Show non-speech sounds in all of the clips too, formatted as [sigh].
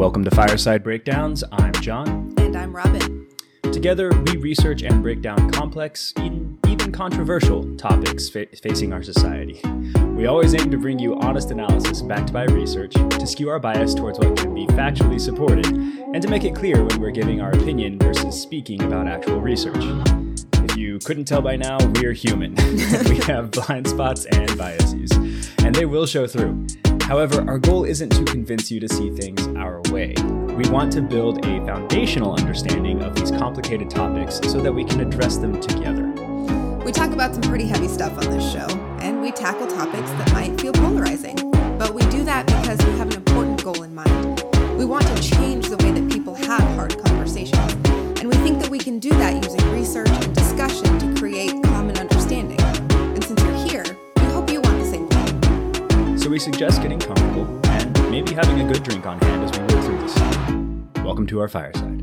Welcome to Fireside Breakdowns. I'm John. And I'm Robin. Together, we research and break down complex, even, even controversial topics fa- facing our society. We always aim to bring you honest analysis backed by research, to skew our bias towards what can be factually supported, and to make it clear when we're giving our opinion versus speaking about actual research. If you couldn't tell by now, we're human. [laughs] we have blind spots and biases, and they will show through. However, our goal isn't to convince you to see things our way. We want to build a foundational understanding of these complicated topics so that we can address them together. We talk about some pretty heavy stuff on this show, and we tackle topics that might feel polarizing. But we do that because we have an important goal in mind. We want to change the way that people have hard conversations, and we think that we can do that using research and discussion to create common understanding. And since you're here, we suggest getting comfortable and maybe having a good drink on hand as we work through this. Welcome to our fireside.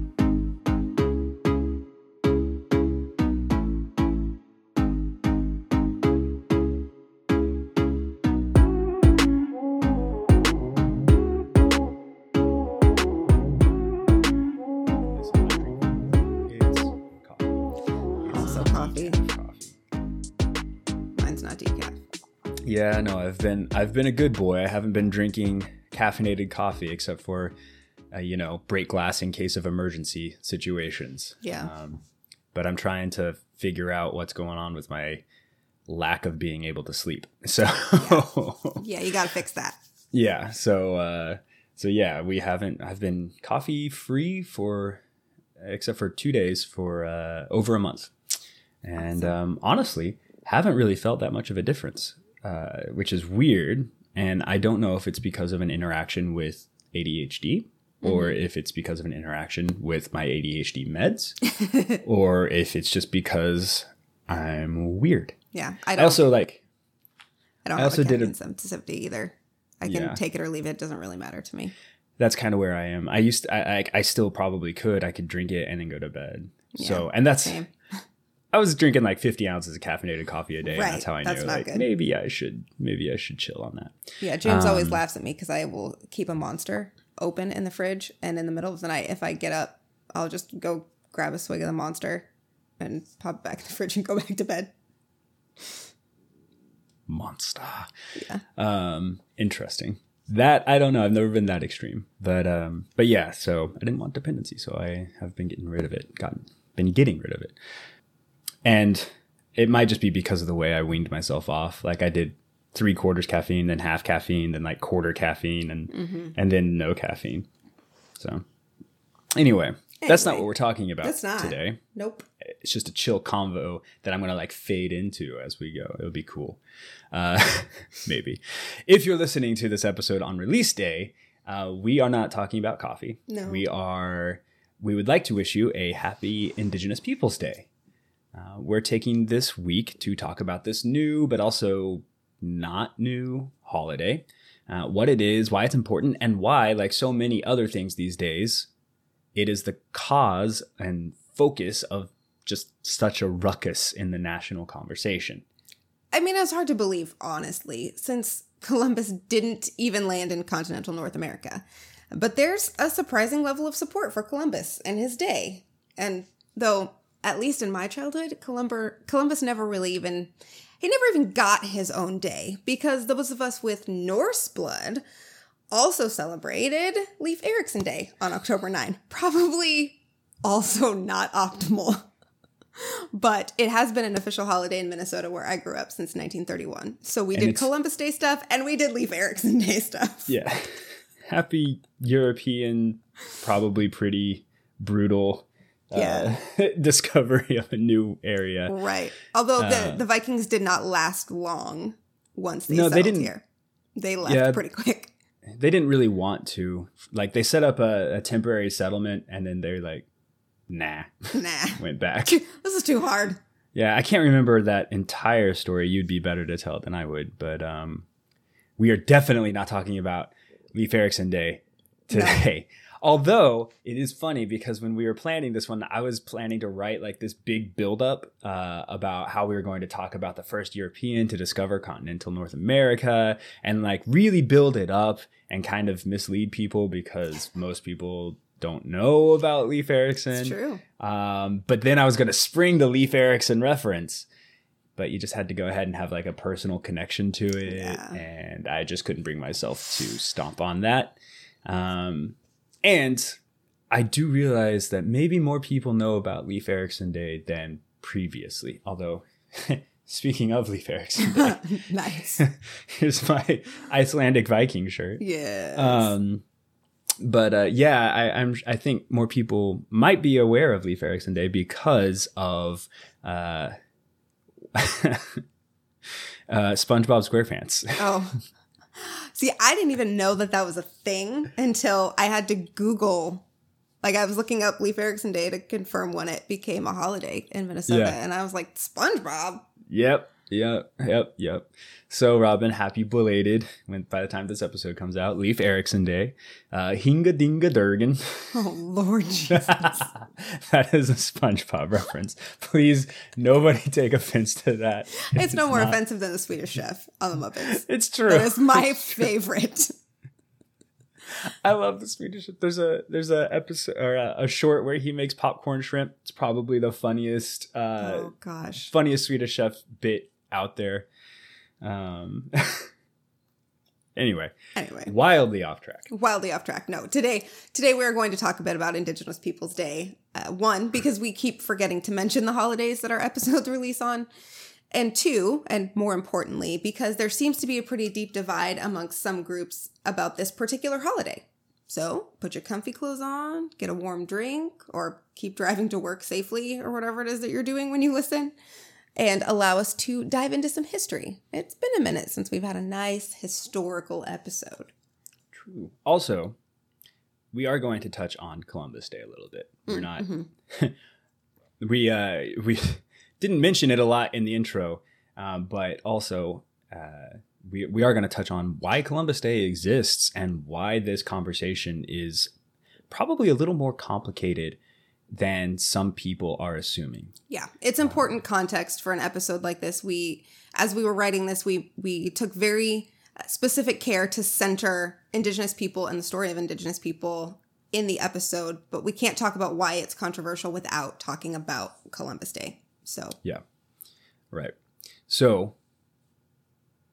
Yeah, no, I've been I've been a good boy. I haven't been drinking caffeinated coffee except for, uh, you know, break glass in case of emergency situations. Yeah. Um, but I'm trying to figure out what's going on with my lack of being able to sleep. [laughs] So Yeah, you gotta fix that. yeah, so uh, so yeah, we haven't. I've been coffee free for except for two days for uh, over a month, and um, honestly, haven't really felt that much of a difference, uh, which is weird. And I don't know if it's because of an interaction with ADHD. Or if it's because of an interaction with my ADHD meds, [laughs] or if it's just because I'm weird. Yeah, I I don't. also like I don't I have also did a- sensitivity either. I can Yeah. take it or leave it. It doesn't really matter to me. that's kind of where I am. I used to, I, I I still probably could. I could drink it and then go to bed. so and that's Same. I was drinking like 50 ounces of caffeinated coffee a day. And Right, that's how I that's knew not like good. maybe I should maybe I should chill on that. Yeah, James always Um, laughs at me because I will keep a monster open in the fridge, and in the middle of the night, if I get up, I'll just go grab a swig of the monster and pop back in the fridge and go [laughs] back to bed. Monster. Yeah. Um, interesting. That I don't know. I've never been that extreme, but um, but yeah. So I didn't want dependency, so I have been getting rid of it. Gotten been getting rid of it, and it might just be because of the way I weaned myself off. Like I did three quarters caffeine, then half caffeine, then like quarter caffeine, and Mm-hmm. and then no caffeine. So anyway, that's not what we're talking about that's not. today Nope. it's just a chill convo that I'm gonna like fade into as we go. It'll be cool. Uh, [laughs] maybe. If you're listening to this episode on release day, uh, we are not talking about coffee. No. We are. We would like to wish you a happy Indigenous Peoples Day. Uh, we're taking this week to talk about this new, but also not new holiday. Uh, what it is, why it's important, and why, like so many other things these days, it is the cause and focus of just such a ruckus in the national conversation. I mean, it's hard to believe, honestly, since [laughs] Columbus didn't even land in continental North America. But there's a surprising level of support for Columbus and his day. And though, at least in my childhood, Columbus never really even, he never even got his own day because those of us with Norse blood also celebrated Leif Erikson Day on October 9. Probably also not optimal. [laughs] But it has been an official holiday in Minnesota where I grew up since 1931. So we And did Columbus Day stuff and we did Leif Erikson Day [laughs] stuff. Yeah. Happy European, probably pretty brutal uh, [laughs] discovery of a new area. Right. Although the, Uh, the Vikings did not last long once they No, they settled didn't- here. They left Yeah. pretty quick. [laughs] They didn't really want to. Like, they set up a, a temporary settlement and then they're like, nah, [laughs] Nah. went back. this is too hard. Yeah, I can't remember that entire story. You'd be better to tell it than I would, but um, we are definitely not talking about Leif Erikson Day today. Although it is funny because when we were planning this one, I was planning to write like this big buildup uh, about how we were going to talk about the first European to discover continental North America and like really build it up and kind of mislead people because most people don't know about Leif Erikson. It's true. Um, but then I was going to spring the Leif Erikson reference, but you just had to go ahead and have like a personal connection to it, Yeah. and I just couldn't bring myself to stomp on that. Um, and I do realize that maybe more people know about Leif Erikson Day than previously. Although, [laughs] speaking of Leif Erikson Day, [laughs] nice. [laughs] here's my Icelandic Viking shirt. Yeah. Um, but uh, yeah, I, I'm. I think more people might be aware of Leif Erikson Day because of uh, uh, SpongeBob SquarePants. oh. See, I didn't even know that that was a thing until I had to Google. Like, I was looking up Leif Erikson Day to confirm when it became a holiday in Minnesota. Yeah. And I was like, SpongeBob? yep, yep, yep, yep. So Robin, happy belated when by the time this episode comes out, Leif Erikson Day, uh, Hinga Dinga Durgan. Oh, Lord [laughs] Jesus. that is a SpongeBob reference. Please, nobody take offense to that. It's no more not. offensive than the Swedish chef on the Muppets. [laughs] It's true. That is my favorite. I love the Swedish. Chef. There's a there's a episode or a, a short where he makes popcorn shrimp. It's probably the funniest uh oh, gosh. funniest Swedish chef bit out there. Um [laughs] anyway, Anyway. wildly off track. wildly off track. No, today today we are going to talk a bit about Indigenous Peoples Day. Uh, one, because we keep forgetting to mention the holidays that our [laughs] episodes release on, and two, and more importantly, because there seems to be a pretty deep divide amongst some groups about this particular holiday. So put your comfy clothes on, get a warm drink, or keep driving to work safely, or whatever it is that you're doing when you listen. And allow us to dive into some history. It's been a minute since we've had a nice historical episode. True. Also, we are going to touch on Columbus Day a little bit. We're not [laughs] we uh we [laughs] didn't mention it a lot in the intro, um, but also uh, we we are going to touch on why Columbus Day exists and why this conversation is probably a little more complicated than some people are assuming. Yeah, it's important context for an episode like this. We, as we were writing this, we we took very uh, specific care to center Indigenous people and the story of Indigenous people in the episode, but we can't talk about why it's controversial without talking about Columbus Day. So, Yeah. Right. So,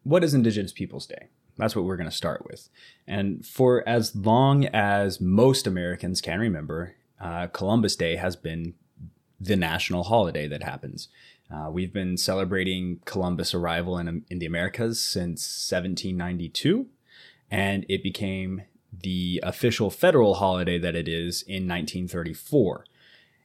what is Indigenous Peoples Day? That's what we're going to start with. And for as long as most Americans can remember, uh, Columbus Day has been the national holiday that happens. Uh, we've been celebrating Columbus' arrival in, in the Americas since 1792, and it became the official federal holiday that it is in 1934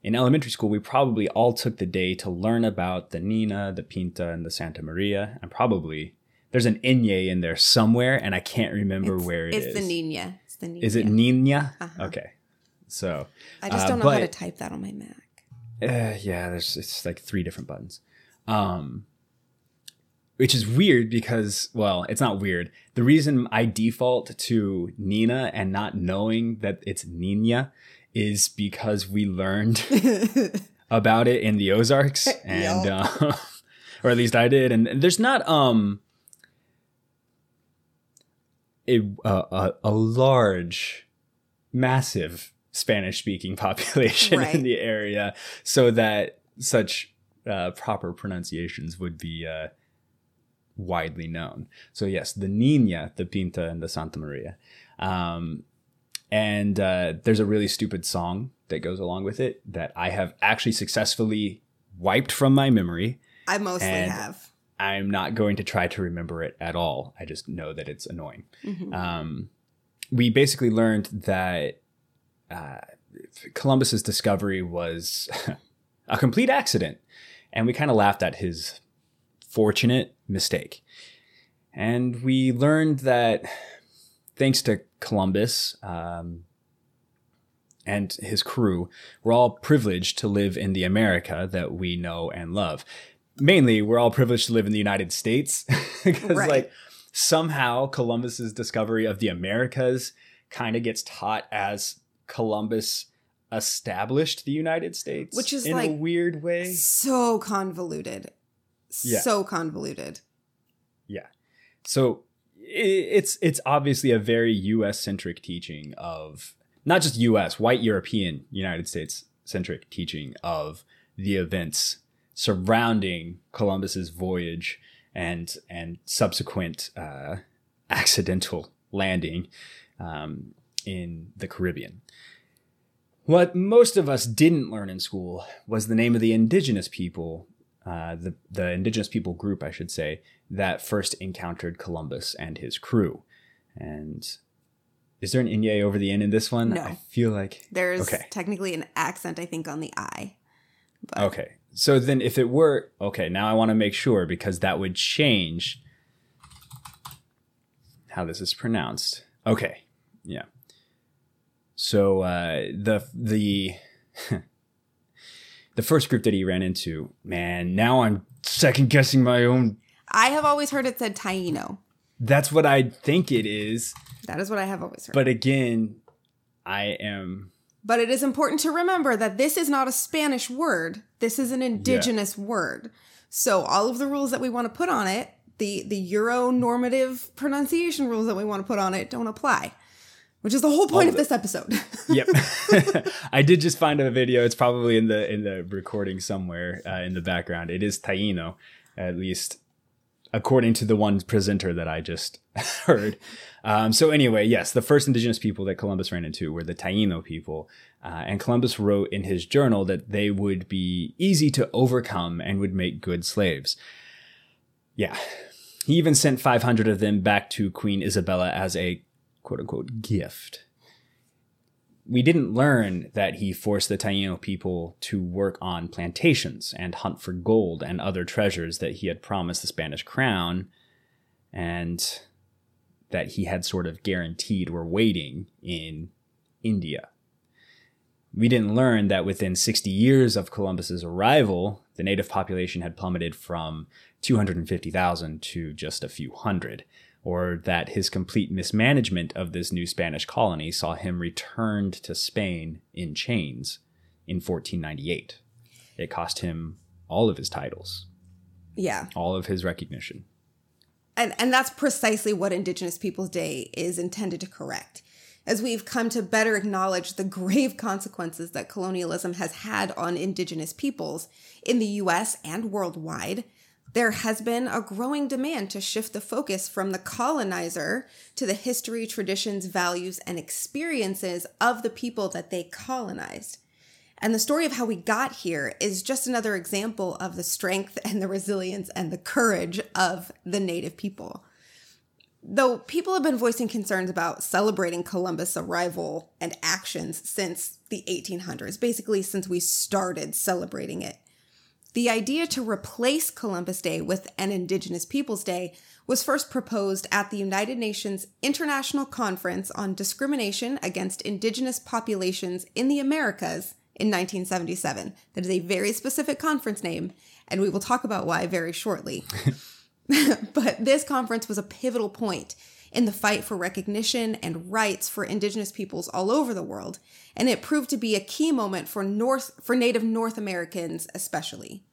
in elementary school, we probably all took the day to learn about the Nina, the Pinta, and the Santa Maria, and probably there's an Inye in there somewhere, and I can't remember it's, where it it's is. the Nina. It's the Nina. Is it Nina? Uh-huh. Okay, so I just uh, don't know how to type that on my Mac. uh, yeah, there's it's like three different buttons. Um which is weird because well, it's not weird. The reason I default to Nina and not knowing that it's Nina is because we learned [laughs] about it in the Ozarks [laughs] and uh, [laughs] or at least I did and there's not um a a, a large massive Spanish speaking [laughs] population Right. in the area so that such uh, proper pronunciations would be uh, widely known. So yes, the Nina, the Pinta, and the Santa Maria. Um, and uh, there's a really stupid song that goes along with it that I have actually successfully wiped from my memory. I mostly have. I'm not going to try to remember it at all. I just know that it's annoying. Mhm. Um, we basically learned that uh, Columbus's discovery was [laughs] a complete accident, and we kind of laughed at his fortunate mistake. And we learned that thanks to Columbus um, and his crew, we're all privileged to live in the America that we know and love. Mainly, we're all privileged to live in the United States [laughs] because, Right. like, somehow Columbus's discovery of the Americas kind of gets taught as Columbus established the United States, Which is in like a weird way. So convoluted. Yeah. So convoluted. Yeah. So it's it's obviously a very U.S. centric teaching of not just U.S. white European United States centric teaching of the events surrounding Columbus's voyage and and subsequent uh, accidental landing um, in the Caribbean. What most of us didn't learn in school was the name of the indigenous people, uh, the the indigenous people group, I should say, that first encountered Columbus and his crew. And is there an inye over the n in this one? No. I feel like There's Okay. technically an accent, I think, on the I. But Okay. So then if it were okay, now I want to make sure because that would change how this is pronounced. Okay. Yeah. So uh the the [laughs] the first group that he ran into, man, now I'm second guessing my own I have always heard it said Taino. that's what I think it is. That is what I have always heard. But again, I am But it is important to remember that this is not a Spanish word. This is an indigenous word. So all of the rules that we want to put on it, the the Euro normative pronunciation rules that we want to put on it don't apply. Which is the whole point of of this episode. [laughs] yep. [laughs] I did just find a video. It's probably in the in the recording somewhere uh, in the background. It is Taino, at least according to the one presenter that I just [laughs] heard. Um, so anyway, yes, the first indigenous people that Columbus ran into were the Taino people, uh, and Columbus wrote in his journal that they would be easy to overcome and would make good slaves. Yeah. He even sent 500 of them back to Queen Isabella as a quote unquote gift we didn't learn that he forced the Taino people to work on plantations and hunt for gold and other treasures that he had promised the Spanish crown and that he had sort of guaranteed were waiting in India. We didn't learn that within 60 years of Columbus's arrival, the native population had plummeted from 250,000 to just a few hundred or that his complete mismanagement of this new Spanish colony saw him returned to Spain in chains in 1498. It cost him all of his titles, yeah. all of his recognition. And and that's precisely what Indigenous Peoples Day is intended to correct. As we've come to better acknowledge the grave consequences that colonialism has had on indigenous peoples in the US and worldwide, there has been a growing demand to shift the focus from the colonizer to the history, traditions, values, and experiences of the people that they colonized. And the story of how we got here is just another example of the strength [laughs] and the resilience and the courage of the native people. Though people have been voicing concerns about celebrating Columbus' arrival and actions since the 1800s, basically since we started celebrating it. The idea to replace Columbus Day with an Indigenous Peoples Day was first proposed at the United Nations International Conference on Discrimination Against Indigenous Populations in the Americas in 1977. That is a very specific conference name, and we will talk about why very shortly. [laughs] but this conference was a pivotal point in the fight for recognition and rights for indigenous peoples all over the world, and it proved to be a key moment for North for Native North Americans especially.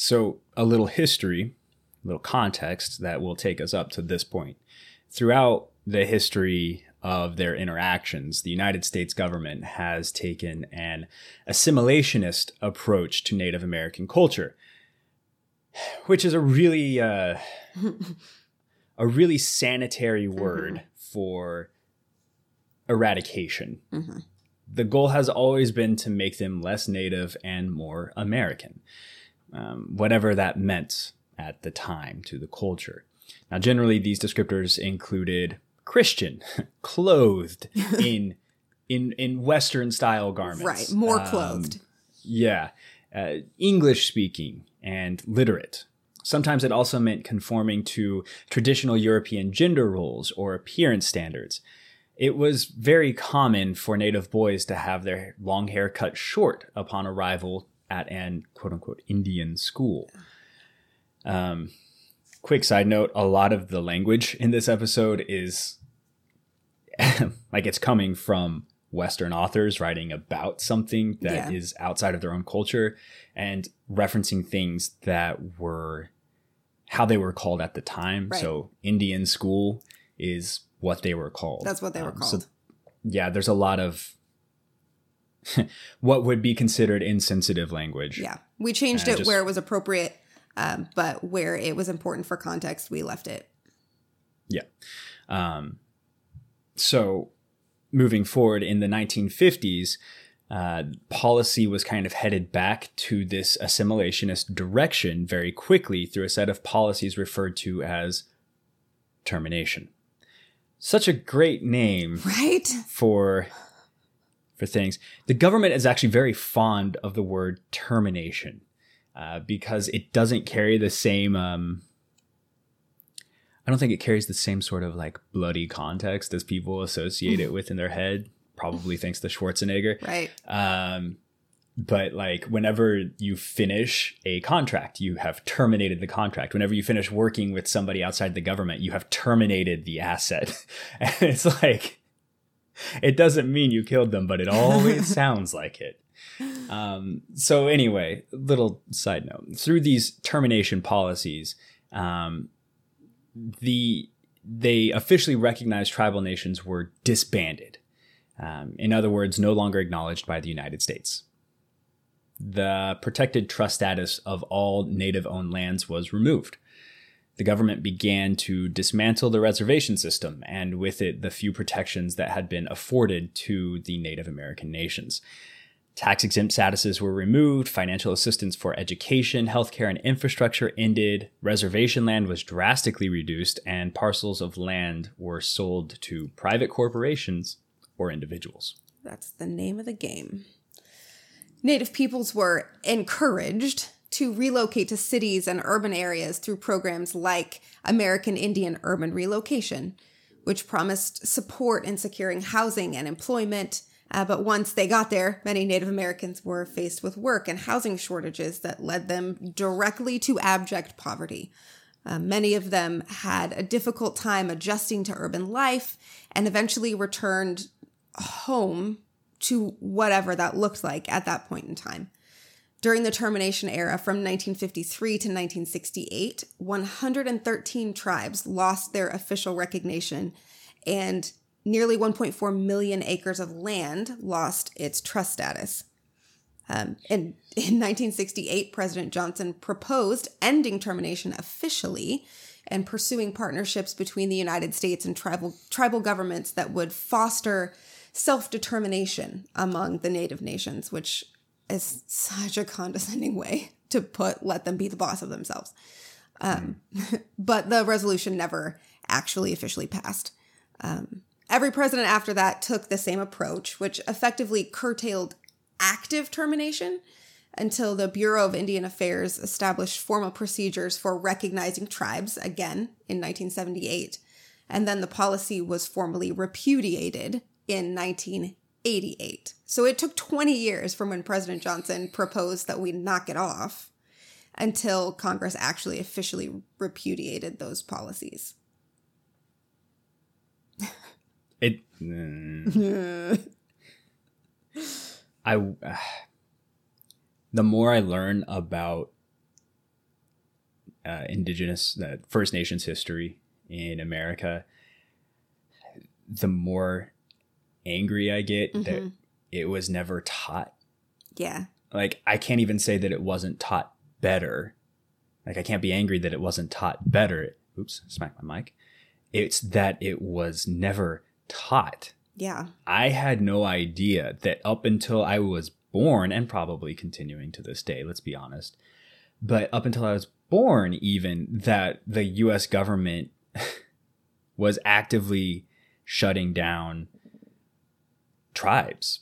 So, a little history, a little context that will take us up to this point. Throughout the history of their interactions, the United States government has taken an assimilationist approach to Native American culture, which is a really uh, [laughs] a really sanitary word for eradication. The goal has always been to make them less native and more American um, whatever that meant at the time to the culture. Now, generally, these descriptors included Christian, [laughs] clothed [laughs] in in in Western style garments, Right, more Um, clothed. yeah, uh, English speaking and literate. Sometimes it also meant conforming to traditional European gender roles or appearance standards. It was very common for native boys to have their long hair cut short upon arrival at an quote unquote Indian school. Um, quick side note a lot of the language in this episode is [laughs] like it's coming from Western authors writing about something that is Yeah. outside of their own culture and referencing things that were how they were called at the time. Right. So Indian school is what they were called. That's what they were Um, so called. yeah, there's a lot of [laughs] what would be considered insensitive language. yeah. We changed And it just- where it was appropriate, um, but where it was important for context, we left it. Yeah. Um, so, moving forward in the 1950s, uh, policy was kind of headed back to this assimilationist direction very quickly through a set of policies referred to as termination. Such a great name Right? for for things. The government is actually very fond of the word termination uh, because it doesn't carry the same. Um, I don't think it carries the same sort of like bloody context as people associate it [laughs] with in their head. Probably thanks to Schwarzenegger. Right. Um, but like whenever you finish a contract, you have terminated the contract. Whenever you finish working with somebody outside the government, you have terminated the asset. [laughs] And it's like, it doesn't mean you killed them, but it always [laughs] sounds like it. Um, so anyway, little side note: through these termination policies, um, the they officially recognized tribal nations were disbanded. Um, in other words, no longer acknowledged by the United States. The protected trust status of all native owned lands was removed. The government began to dismantle the reservation system, and with it, the few protections that had been afforded to the Native American nations. Tax exempt statuses were removed, financial assistance for education, healthcare, and infrastructure ended, reservation land was drastically reduced, and parcels of land were sold to private corporations or individuals. That's the name of the game. Native peoples were encouraged to relocate to cities and urban areas through programs like American Indian Urban Relocation, which promised support in securing housing and employment. Uh, but once they got there, many Native Americans were faced with work and housing shortages that led them directly to abject poverty. Uh, many of them had a difficult time adjusting to urban life and eventually returned home to whatever that looked like at that point in time. During the termination era from 1953 to 1968, 113 tribes lost their official recognition and nearly 1.4 million acres of land lost its trust status. Um, and in 1968, President Johnson proposed ending termination officially and pursuing partnerships between the United States and tribal tribal governments that would foster self-determination among the native nations, which is such a condescending way [laughs] to put let them be the boss of themselves. Um, [laughs] but the resolution never actually officially passed. Um, every president after that took the same approach, which effectively curtailed active termination until the Bureau of Indian Affairs established formal procedures for recognizing tribes again in 1978. And then the policy was formally repudiated in 1988. So it took 20 years from when President Johnson proposed that we knock it off until Congress actually officially repudiated those policies. [laughs] It. mm. [laughs] I. uh, the more I learn about uh, indigenous, uh, First Nations history in America, the more angry I get that Mhm. it was never taught. Yeah. Like, I can't even say that it wasn't taught better. Like, I can't be angry that it wasn't taught better. Oops, smack my mic. It's that it was never taught. Yeah. I had no idea that up until I was born, and probably continuing to this day, let's be honest, but up until I was born, even that the US government [laughs] was actively shutting down tribes,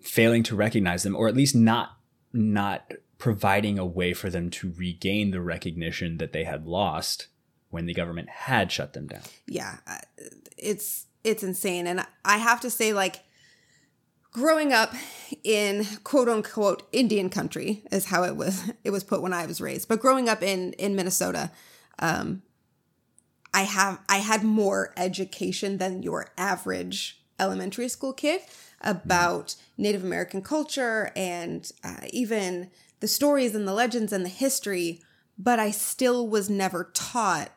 failing to recognize them, or at least not not providing a way for them to regain the recognition that they had lost when the government had shut them down. yeah uh, it's it's insane and i have to say like growing up in quote unquote indian country is how it was [laughs] it was put when i was raised but growing up in in minnesota um i have i had more education than your average elementary school kid about Native American culture and uh, even the stories and the legends and the history, but I still was never taught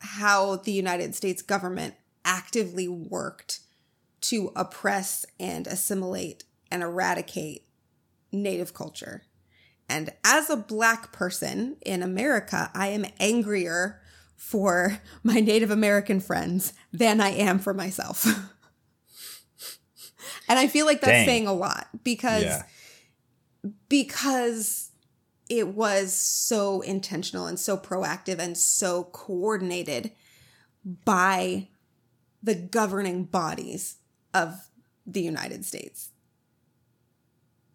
how the United States government actively worked to oppress and assimilate and eradicate Native culture. And as a Black person in America, I am angrier for [laughs] my Native American friends than I am for myself. [laughs] and I feel like that's Dang. saying a lot because yeah. because it was so intentional and so proactive and so coordinated by the governing bodies of the United States.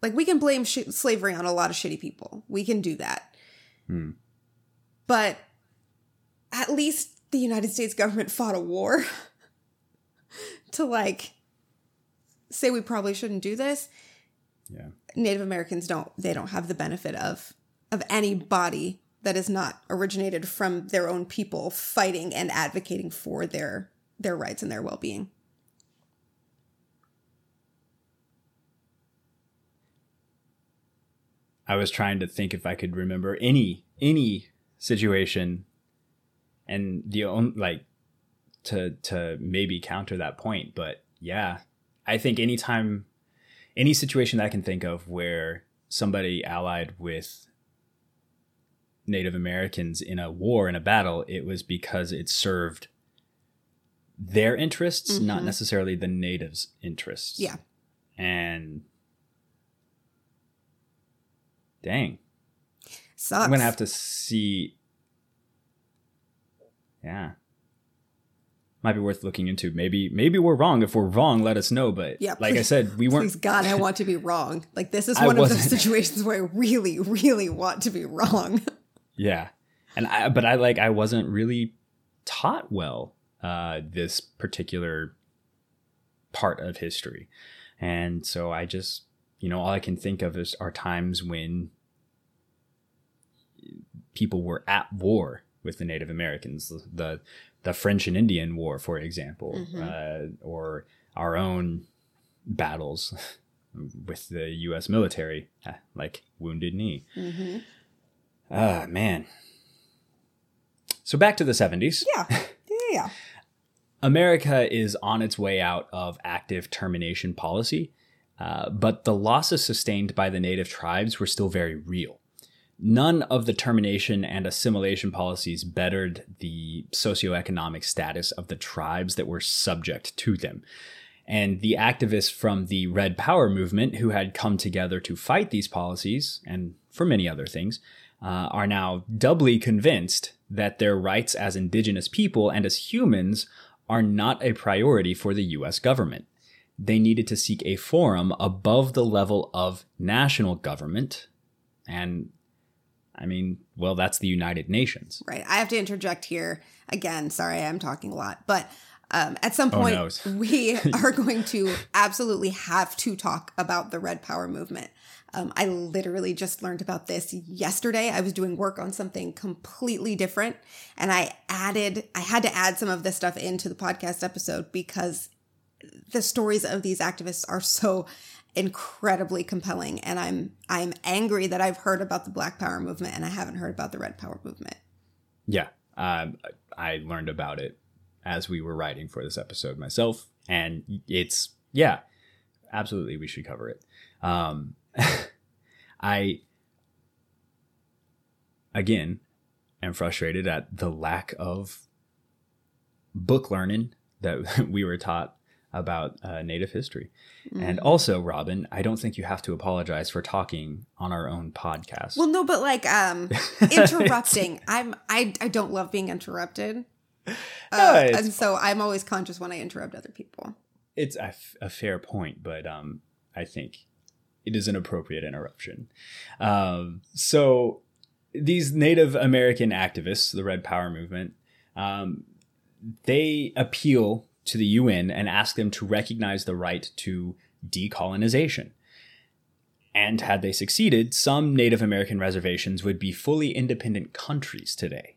Like we can blame sh- slavery on a lot of shitty people. We can do that. Hmm. But at least the United States government fought a war [laughs] to like say we probably shouldn't do this. Yeah. Native Americans don't they don't have the benefit of of any body that is not originated from their own people fighting and advocating for their their rights and their well-being. I was trying to think if I could remember any any situation and the only like to to maybe counter that point, but yeah, I think anytime any situation that I can think of where somebody allied with Native Americans in a war in a battle, it was because it served their interests, mm-hmm. not necessarily the natives' interests. Yeah. And Dang. Sucks. I'm gonna have to see. Yeah. Might be worth looking into. Maybe maybe we're wrong. If we're wrong, let us know. But yeah, like please, I said, we weren't. Please God, I want to be wrong. Like this is [laughs] one of those [laughs] situations where I really, really want to be wrong. [laughs] yeah, and I but I like I wasn't really taught well uh, this particular part of history, and so I just you know all I can think of is are times when people were at war with the Native Americans, the the French and Indian War, for example, mm-hmm. uh, or our own battles with the U.S. military, uh, like Wounded Knee. Mm-hmm. Ah, man. So back to the 70s. [laughs] Yeah. Yeah. yeah. America is on its way out of active termination policy, uh, but the losses sustained by the native tribes were still very real none of the termination and assimilation policies bettered the socioeconomic status of the tribes that were subject to them. And the activists from the Red Power movement, who had come together to fight these policies and for many other things, uh, are now doubly convinced that their rights as indigenous people and as humans are not a priority for the US government. They needed to seek a forum above the level of national government, and I mean, well, that's the United Nations. Right. I have to interject here again. Sorry, I'm talking a lot, but um, at some point, oh, no. we [laughs] are going to absolutely have to talk about the Red Power movement. Um, I literally just learned about this yesterday. I was doing work on something completely different, and I added, I had to add some of this stuff into the podcast episode because the stories of these activists are so incredibly compelling and i'm i'm angry that i've heard about the black power movement and i haven't heard about the red power movement. Yeah um, i learned about it as we were writing for this episode myself and it's yeah absolutely we should cover it. Um, [laughs] i again am frustrated at the lack of book learning that [laughs] we were taught about uh, Native history. Mm. And also, Robin, I don't think you have to apologize for talking on our own podcast. Well, no, but like um, [laughs] interrupting. I'm I I don't love being interrupted, [laughs] uh, no, and so I'm always conscious when I interrupt other people. It's a, f- a fair point, but um, I think it is an appropriate interruption. Um, so these Native American activists, the Red Power movement, um, they appeal to the UN and ask them to recognize the right to decolonization. And had they succeeded, some Native American reservations would be fully independent countries today.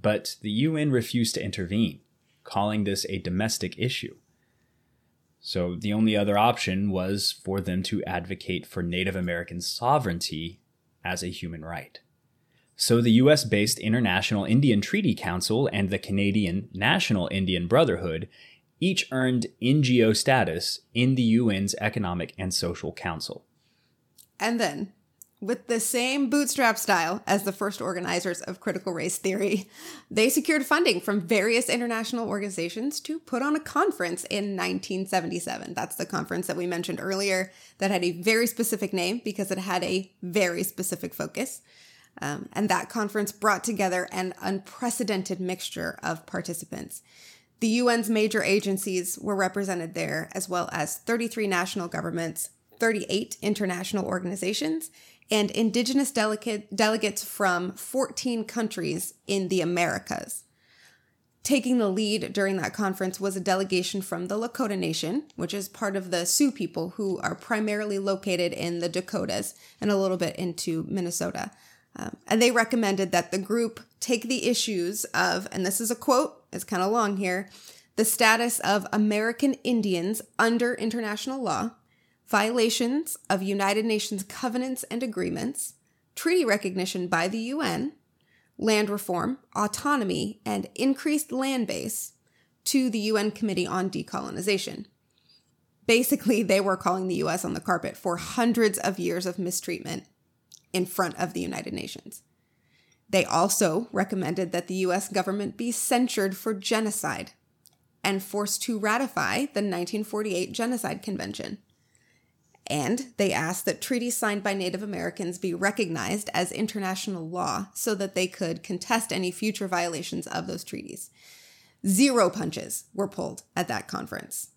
But the UN refused to intervene, calling this a domestic issue. So the only other option was for them to advocate for Native American sovereignty as a human right. So the US based International Indian Treaty Council and the Canadian National Indian Brotherhood each earned NGO status in the UN's Economic and Social Council. And then, with the same bootstrap style as the first organizers of critical race theory, they secured funding from various international organizations to put on a conference in 1977. That's the conference that we mentioned earlier that had a very specific name because it had a very specific focus. Um, and that conference brought together an unprecedented mixture of participants. The UN's major agencies were represented there, as well as 33 national governments, 38 international organizations, and indigenous delegate, delegates from 14 countries in the Americas. Taking the lead during that conference was a delegation from the Lakota Nation, which is part of the Sioux people who are primarily located in the Dakotas and a little bit into Minnesota. Um, and they recommended that the group take the issues of, and this is a quote, it's kind of long here, the status of American Indians under international law, violations of United Nations covenants and agreements, treaty recognition by the UN, land reform, autonomy, and increased land base to the UN Committee on Decolonization. Basically, they were calling the US on the carpet for hundreds of years of mistreatment in front of the United Nations. They also recommended that the US government be censured for genocide and forced to ratify the 1948 Genocide Convention. And they asked that treaties signed by Native Americans be recognized as international law so that they could contest any future violations of those treaties. Zero punches were pulled at that conference.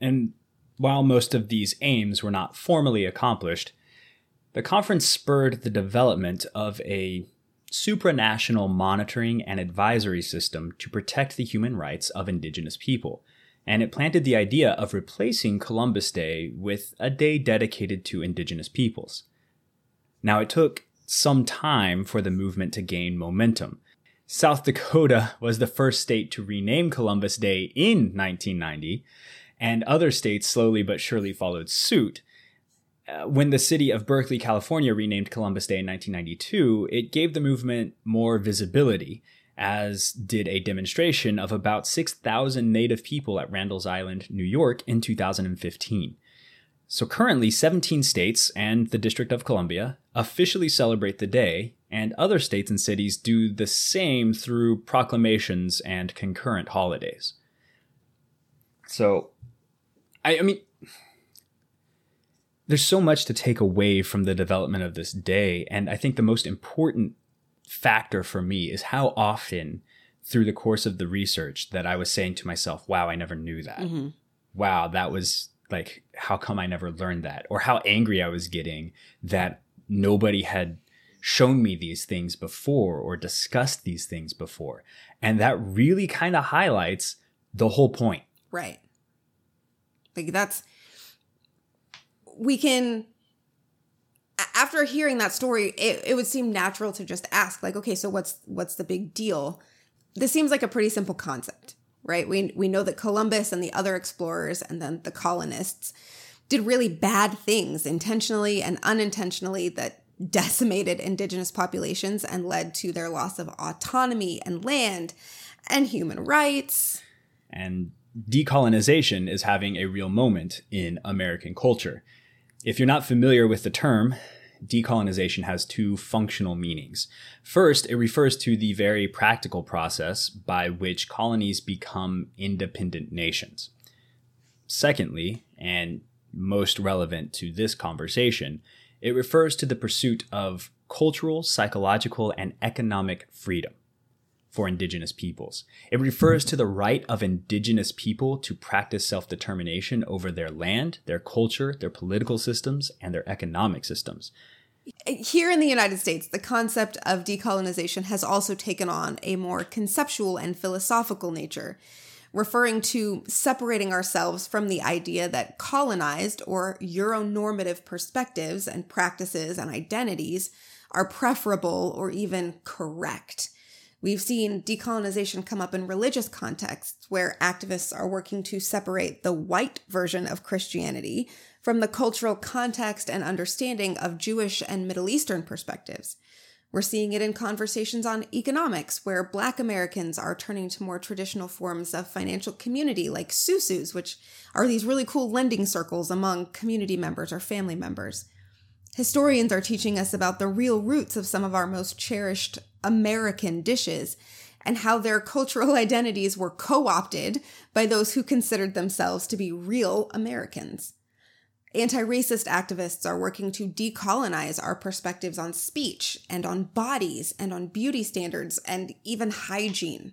And while most of these aims were not formally accomplished, the conference spurred the development of a supranational monitoring and advisory system to protect the human rights of indigenous people, and it planted the idea of replacing Columbus Day with a day dedicated to indigenous peoples. Now, it took some time for the movement to gain momentum. South Dakota was the first state to rename Columbus Day in 1990, and other states slowly but surely followed suit. Uh, when the city of Berkeley, California renamed Columbus Day in 1992, it gave the movement more visibility, as did a demonstration of about 6,000 Native people at Randall's Island, New York in 2015. So currently, 17 states and the District of Columbia officially celebrate the day, and other states and cities do the same through proclamations and concurrent holidays. So, I, I mean, there's so much to take away from the development of this day. And I think the most important factor for me is how often through the course of the research that I was saying to myself, wow, I never knew that. Mm-hmm. Wow, that was like, how come I never learned that? Or how angry I was getting that nobody had shown me these things before or discussed these things before. And that really kind of highlights the whole point. Right. Like that's we can after hearing that story it, it would seem natural to just ask like okay so what's what's the big deal? This seems like a pretty simple concept right? We we know that columbus and the other explorers and then the colonists did really bad things intentionally and unintentionally that decimated indigenous populations and led to their loss of autonomy and land and human rights. And decolonization is having a real moment in american culture if you're not familiar with the term, decolonization has two functional meanings. First, it refers to the very practical process by which colonies become independent nations. Secondly, and most relevant to this conversation, it refers to the pursuit of cultural, psychological, and economic freedom for indigenous peoples. It refers to the right of indigenous people to practice self determination over their land, their culture, their political systems, and their economic systems. Here in the United States, the concept of decolonization has also taken on a more conceptual and philosophical nature, referring to separating ourselves from the idea that colonized or Euronormative perspectives and practices and identities are preferable or even correct We've seen decolonization come up in religious contexts where activists are working to separate the white version of Christianity from the cultural context and understanding of Jewish and Middle Eastern perspectives. We're seeing it in conversations on economics, where Black Americans are turning to more traditional forms of financial community, like susus, which are these really cool lending circles among community members or family members. Historians are teaching us about the real roots of some of our most cherished American dishes and how their cultural [laughs] identities were co opted by those who considered themselves to be real Americans. Anti racist activists are working to decolonize our perspectives on speech and on bodies and on beauty standards and even hygiene.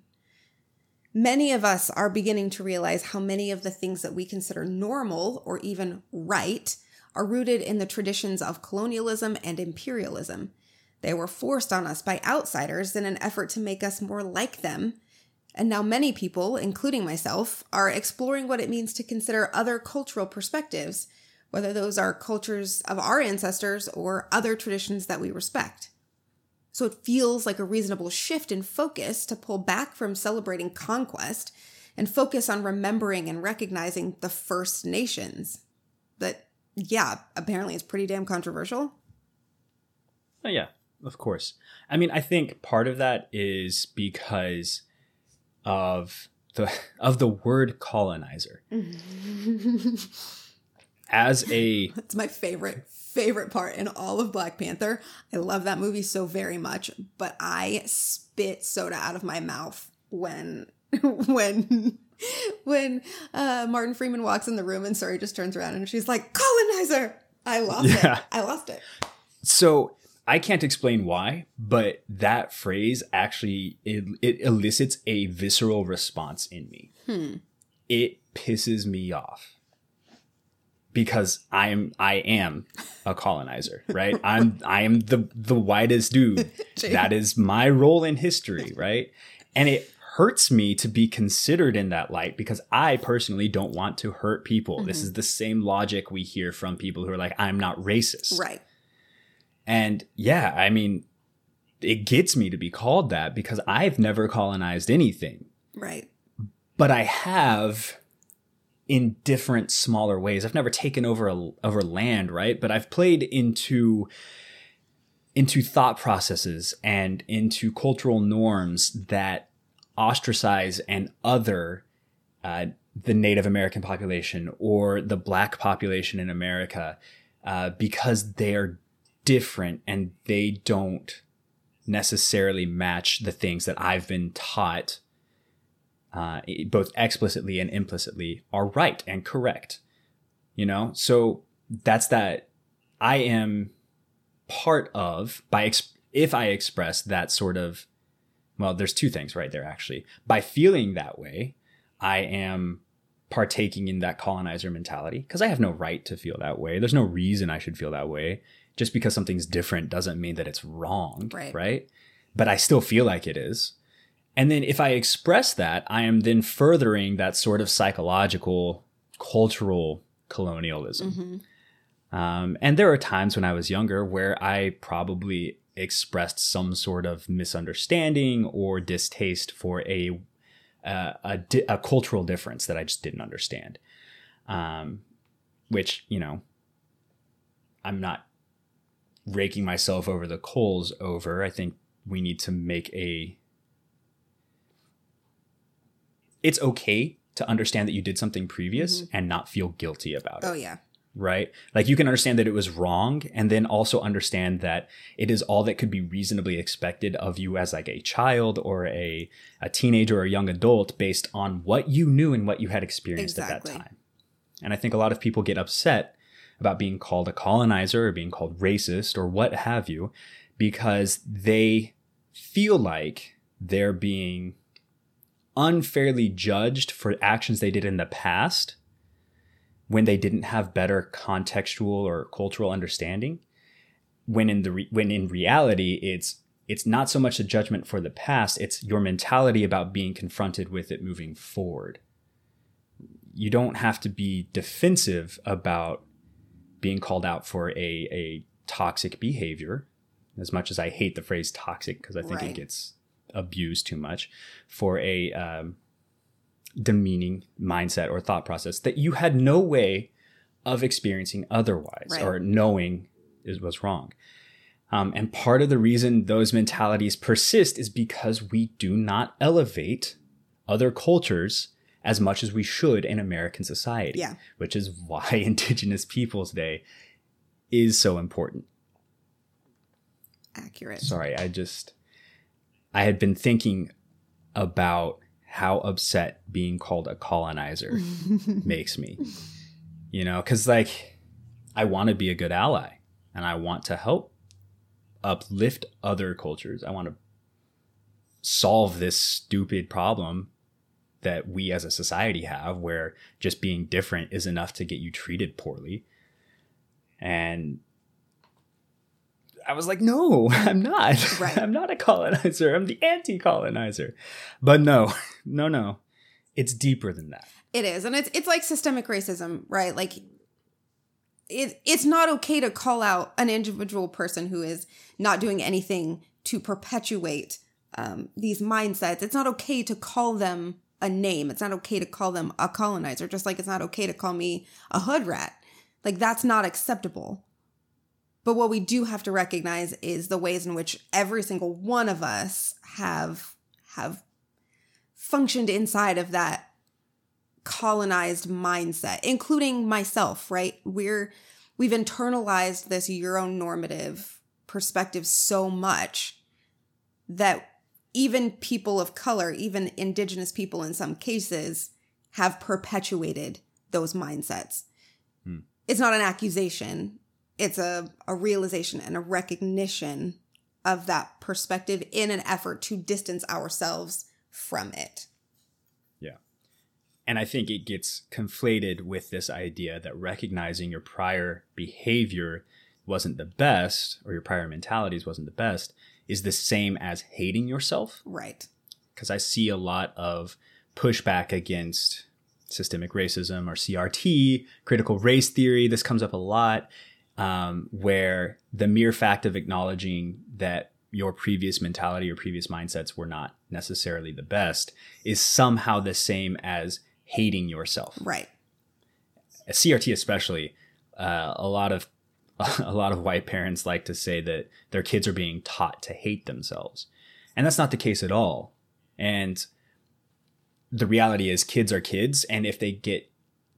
Many of us are beginning to realize how many of the things that we consider normal or even right are rooted in the traditions of colonialism and imperialism. They were forced on us by outsiders in an effort to make us more like them. And now many people, including myself, are exploring what it means to consider other cultural perspectives, whether those are cultures of our ancestors or other traditions that we respect. So it feels like a reasonable shift in focus to pull back from celebrating conquest and focus on remembering and recognizing the First Nations. But yeah, apparently it's pretty damn controversial. Oh, yeah, of course. I mean, I think part of that is because of the [laughs] of the word colonizer. [laughs] As a It's my favorite favorite part in all of Black Panther. I love that movie so very much, but I spit soda out of my mouth when [laughs] when when uh, Martin Freeman walks in the room and Shuri just turns around and she's like, colonizer. I lost Yeah. it. I lost it. So I can't explain why, but that phrase actually it, it elicits a visceral response in me. Hmm. It pisses me off because I'm I am a colonizer, right? [laughs] I'm I am the the whitest dude. [laughs] that is my role in history, right? And it hurts me to be considered in that light because I personally don't want to hurt people. This mm-hmm. is the same logic we hear from people who are like I'm not racist. Right. And yeah, I mean, it gets me to be called that because I've never colonized anything, Right. but I have in different smaller ways. I've never taken over a, over land, right? But I've played into into thought processes and into cultural norms that ostracize and other uh, the Native American population or the Black population in America uh, because they're different and they don't necessarily match the things that I've been taught, uh, both explicitly and implicitly, are right and correct. You know, so that's that. I am part of by ex- if I express that sort of well, there's two things right there actually. By feeling that way, I am partaking in that colonizer mentality because I have no right to feel that way. There's no reason I should feel that way. Just because something's different doesn't mean that it's wrong, Right. right? But I still feel like it is. And then if I express that, I am then furthering that sort of psychological, cultural colonialism. Um, and there are times when I was younger where I probably expressed some sort of misunderstanding or distaste for a uh, a, di- a cultural difference that I just didn't understand. Um, which you know, I'm not raking myself over the coals over. I think we need to make a. It's okay to understand that you did something previous and not feel guilty about it Oh yeah. Right? Like you can understand that it was wrong and then also understand that it is all that could be reasonably expected of you as like a child or a a teenager or a young adult based on what you knew and what you had experienced at that time. And I think a lot of people get upset about being called a colonizer or being called racist or what have you because they feel like they're being unfairly judged for actions they did in the past when they didn't have better contextual or cultural understanding when in the re- when in reality it's it's not so much a judgment for the past it's your mentality about being confronted with it moving forward you don't have to be defensive about being called out for a a toxic behavior as much as i hate the phrase toxic because i think Right. it gets abused too much for a um, demeaning mindset or thought process that you had no way of experiencing otherwise Right. or knowing is was wrong. Um, and part of the reason those mentalities persist is because we do not elevate other cultures as much as we should in American society. Yeah. Which is why [laughs] Indigenous Peoples Day is so important. Accurate. Sorry, I just I had been thinking about how upset being called a colonizer [laughs] makes me. You know, cuz like I want to be a good ally and I want to help uplift other cultures. I want to solve this stupid problem that we as a society have where just being different is enough to get you treated poorly. And I was like, no, [laughs] I'm not. Right. [laughs] I'm not a colonizer. I'm the anti colonizer. But no, [laughs] no, no. It's deeper than that. It is, and it's it's like systemic racism, right? Like it it's not okay to call out an individual person who is not doing anything to perpetuate um, these mindsets. It's not okay to call them a name. It's not okay to call them a colonizer. Just like it's not okay to call me a hood rat. Like that's not acceptable. But what we do have to recognize is the ways in which every single one of us have have functioned inside of that colonized mindset, including myself, right? We're we've internalized this Euronormative perspective so much that even people of color, even indigenous people in some cases, have perpetuated those mindsets. Hmm. It's not an accusation. It's a, a realization and a recognition of that perspective in an effort to distance ourselves from it. Yeah. And I think it gets conflated with this idea that recognizing your prior behavior wasn't the best or your prior mentalities wasn't the best is the same as hating yourself. Right. Because I see a lot of pushback against systemic racism or CRT, critical race theory. This comes up a lot, um, where the mere fact of acknowledging that your previous mentality or previous mindsets were not necessarily the best is somehow the same as hating yourself. Right. A CRT especially, uh, a lot of [laughs] a lot of white parents like to say that their kids are being taught to hate themselves, and that's not the case at all. And the reality is, kids are kids, and if they get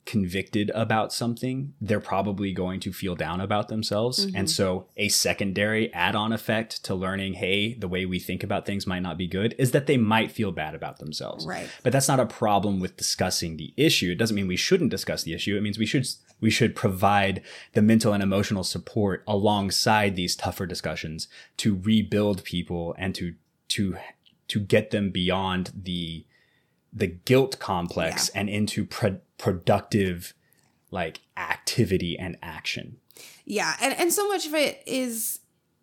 convicted about something, they're probably going to feel down about themselves. And mm-hmm. so, a secondary add on effect to learning, hey, the way we think about things might not be good, is that they might feel bad about themselves. Right. But that's not a problem with discussing the issue. It doesn't mean we shouldn't discuss the issue. It means we should we should provide the mental and emotional support alongside these tougher discussions to rebuild people and to to to get them beyond the the guilt complex and into pro- productive like activity and action. Yeah, and and so much of it is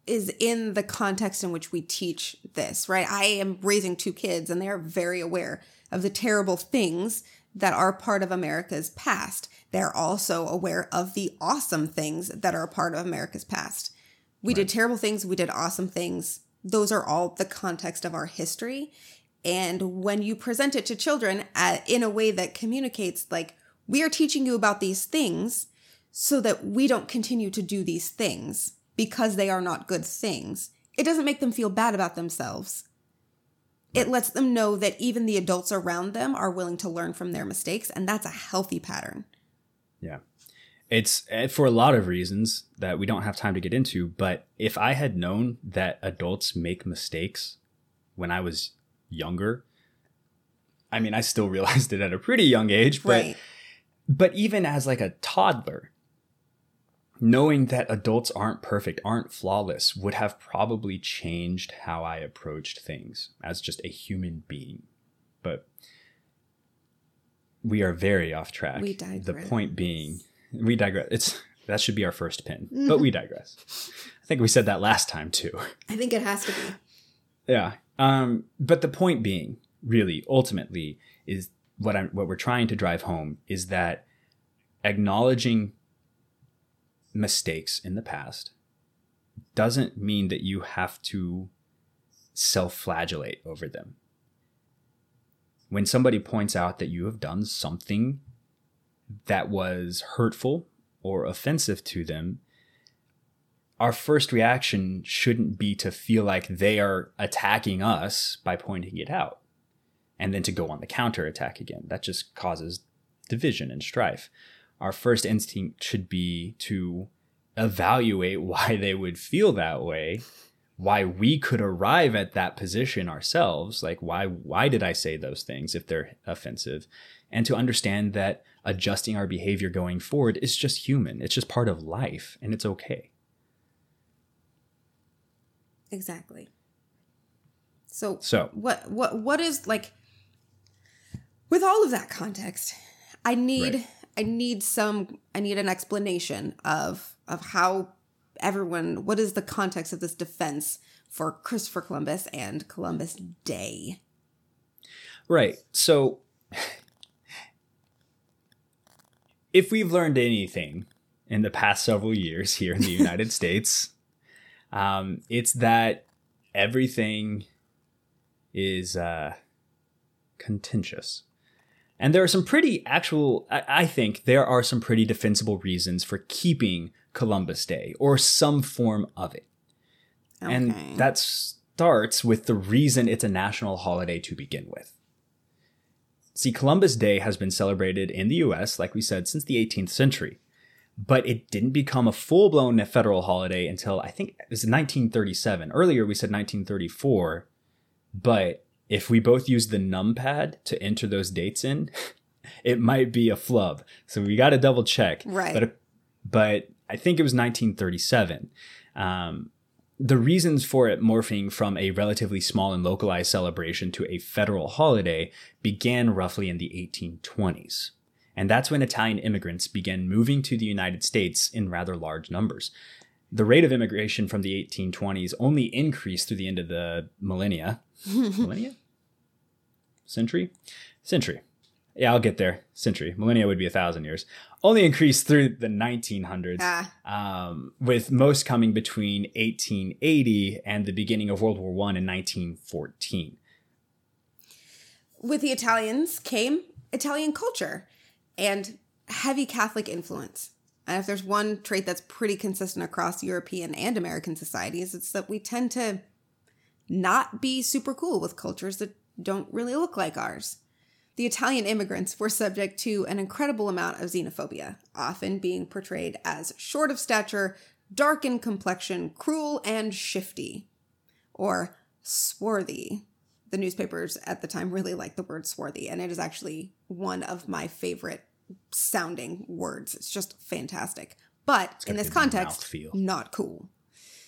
is in the context in which we teach this, right? I am raising two kids and they are very aware of the terrible things that are part of America's past. They're also aware of the awesome things that are a part of America's past. We did terrible things, we did awesome things. Those are all the context of our history. And when you present it to children at, in a way that communicates, like, we are teaching you about these things so that we don't continue to do these things because they are not good things. It doesn't make them feel bad about themselves. It lets them know that even the adults around them are willing to learn from their mistakes, and that's a healthy pattern. Yeah. It's eh, for a lot of reasons that we don't have time to get into, but if I had known that adults make mistakes when I was younger, I mean, I still [laughs] realized it at a pretty young age, but right. but even as like a toddler, knowing that adults aren't perfect, aren't flawless, would have probably changed how I approached things as just a human being. But we are very off track. We digress. The point being, we digress. It's that should be our first pin, [laughs] but we digress. I think we said that last time too. I think it has to be. Yeah. Um, but the point being, really, ultimately, is what I'm what we're trying to drive home is that acknowledging mistakes in the past doesn't mean that you have to self flagellate over them. When somebody points out that you have done something that was hurtful or offensive to them, our first reaction shouldn't be to feel like they are attacking us by pointing it out and then to go on the counter attack again. That just causes division and strife. Our first instinct should be to evaluate [laughs] why they would feel that way why we could arrive at that position ourselves like why why did i say those things if they're offensive and to understand that adjusting our behavior going forward is just human it's just part of life and it's okay exactly so so what what what is like with all of that context i need right. i need some i need an explanation of of how everyone what is the context of this defense for Christopher Columbus and Columbus Day. Right. So if we've learned anything in the past several years here in the United [laughs] States, um, it's that everything is uh, contentious. And there are some pretty actual, I, I think there are some pretty defensible reasons for keeping Columbus Day or some form of it. Okay. And that starts with the reason it's a national holiday to begin with. See, Columbus Day has been celebrated in the US, like we said, since the 18th century, but it didn't become a full blown federal holiday until I think it was 1937. Earlier we said 1934, but if we both use the numpad to enter those dates in, [laughs] it might be a flub. So we got to double check. Right. But, but I think it was 1937. Um, the reasons for it morphing from a relatively small and localized celebration to a federal holiday began roughly in the 1820s. And that's when Italian immigrants began moving to the United States in rather large numbers. The rate of immigration from the 1820s only increased through the end of the millennia. [laughs] millennia? Century? Century. Yeah, I'll get there. Century. Millennia would be a thousand years only increased through the 1900s, ah. um, with most coming between 1880 and the beginning of World War One in 1914. With the Italians came Italian culture and heavy Catholic influence. And if there's one trait that's pretty consistent across European and American societies, it's that we tend to not be super cool with cultures that don't really look like ours the Italian immigrants were subject to an incredible amount of xenophobia, often being portrayed as short of stature, dark in complexion, cruel, and shifty. Or swarthy. The newspapers at the time really liked the word swarthy, and it is actually one of my favorite sounding words. It's just fantastic. But in this context, not cool.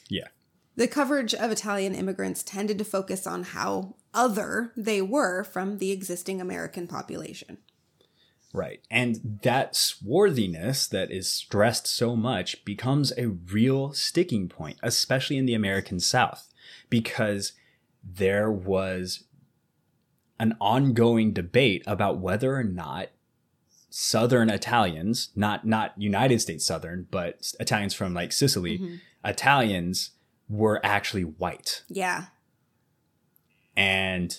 Yeah. The coverage of Italian immigrants tended to focus on how other they were from the existing American population. Right. And that swarthiness that is stressed so much becomes a real sticking point, especially in the American South, because there was an ongoing debate about whether or not Southern Italians, not not United States Southern, but Italians from like Sicily, mm-hmm. Italians were actually white. Yeah. And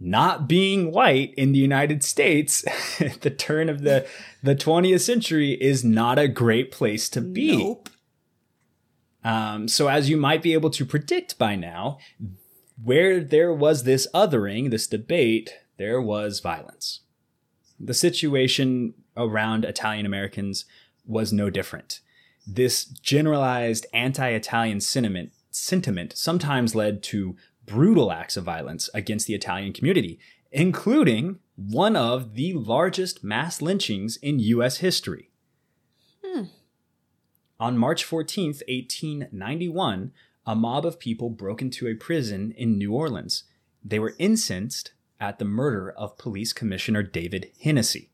not being white in the United States at [laughs] the turn of the, the 20th century is not a great place to be. Nope. Um, so, as you might be able to predict by now, where there was this othering, this debate, there was violence. The situation around Italian Americans was no different. This generalized anti Italian sentiment, sentiment sometimes led to brutal acts of violence against the Italian community, including one of the largest mass lynchings in U.S. history. Hmm. On March 14th, 1891, a mob of people broke into a prison in New Orleans. They were incensed at the murder of Police Commissioner David Hennessy.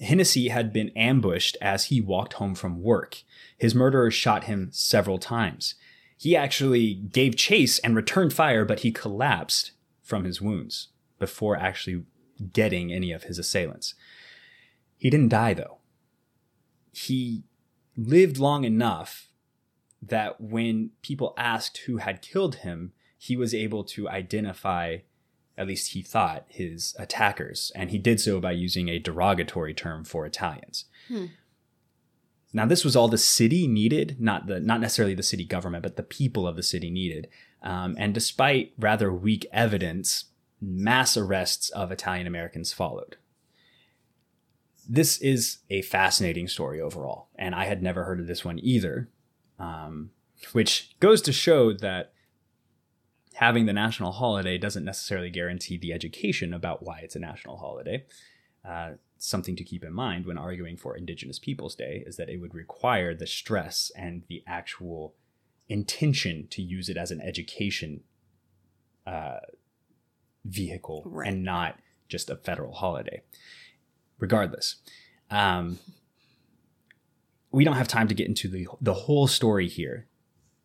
Hennessy had been ambushed as he walked home from work. His murderers shot him several times. He actually gave chase and returned fire, but he collapsed from his wounds before actually getting any of his assailants. He didn't die, though. He lived long enough that when people asked who had killed him, he was able to identify, at least he thought, his attackers, and he did so by using a derogatory term for Italians. Hmm. Now, this was all the city needed, not the not necessarily the city government, but the people of the city needed. Um, and despite rather weak evidence, mass arrests of Italian Americans followed. This is a fascinating story overall, and I had never heard of this one either, um, which goes to show that having the national holiday doesn't necessarily guarantee the education about why it's a national holiday. Uh, something to keep in mind when arguing for Indigenous Peoples Day is that it would require the stress and the actual intention to use it as an education uh, vehicle Right. and not just a federal holiday. Regardless, um, we don't have time to get into the the whole story here,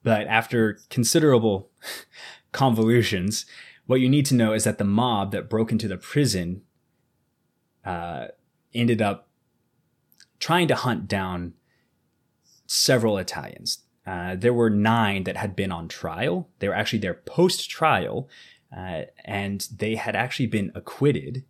but after considerable convolutions, what you need to know is that the mob that broke into the prison uh, ended up trying to hunt down several Italians. Uh, there were nine that had been on trial. They were actually there post trial, uh, and they had actually been acquitted.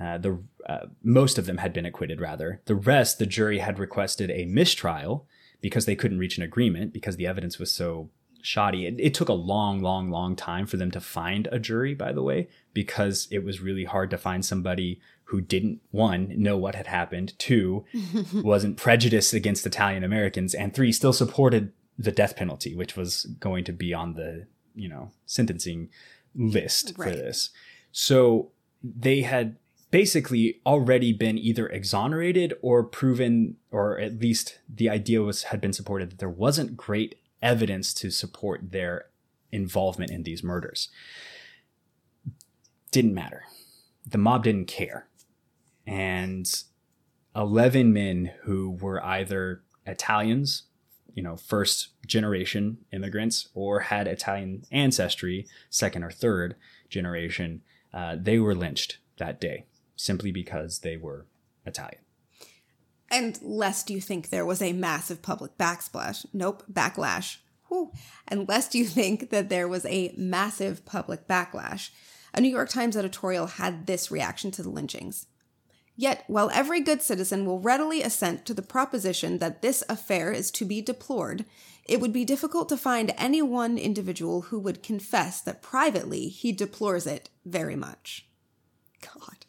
Uh, the uh, most of them had been acquitted. Rather, the rest, the jury had requested a mistrial because they couldn't reach an agreement because the evidence was so shoddy. It, it took a long, long, long time for them to find a jury. By the way, because it was really hard to find somebody who didn't one know what had happened, two [laughs] wasn't prejudiced against Italian Americans, and three still supported the death penalty, which was going to be on the you know sentencing list for this. So they had basically already been either exonerated or proven, or at least the idea was had been supported that there wasn't great evidence to support their involvement in these murders. Didn't matter. The mob didn't care. And 11 men who were either Italians, you know, first generation immigrants, or had Italian ancestry, second or third generation, uh, they were lynched that day simply because they were Italian. And lest you think there was a massive public backsplash, nope, backlash. Whew. And lest you think that there was a massive public backlash, a New York Times editorial had this reaction to the lynchings. Yet, while every good citizen will readily assent to the proposition that this affair is to be deplored, it would be difficult to find any one individual who would confess that privately he deplores it very much. God.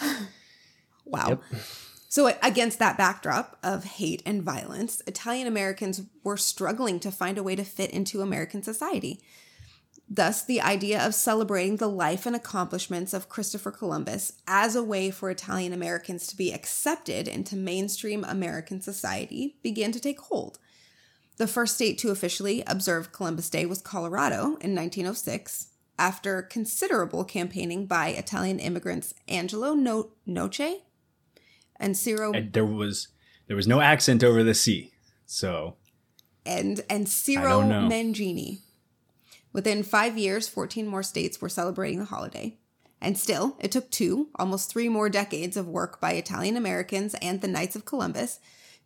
[sighs] wow. Yep. So, against that backdrop of hate and violence, Italian Americans were struggling to find a way to fit into American society. Thus, the idea of celebrating the life and accomplishments of Christopher Columbus as a way for Italian Americans to be accepted into mainstream American society began to take hold. The first state to officially observe Columbus Day was Colorado in 1906, after considerable campaigning by Italian immigrants Angelo no- Noce and Ciro And there was there was no accent over the C. So and and Ciro. Mangini. Within five years, 14 more states were celebrating the holiday. And still, it took two, almost three more decades of work by Italian Americans and the Knights of Columbus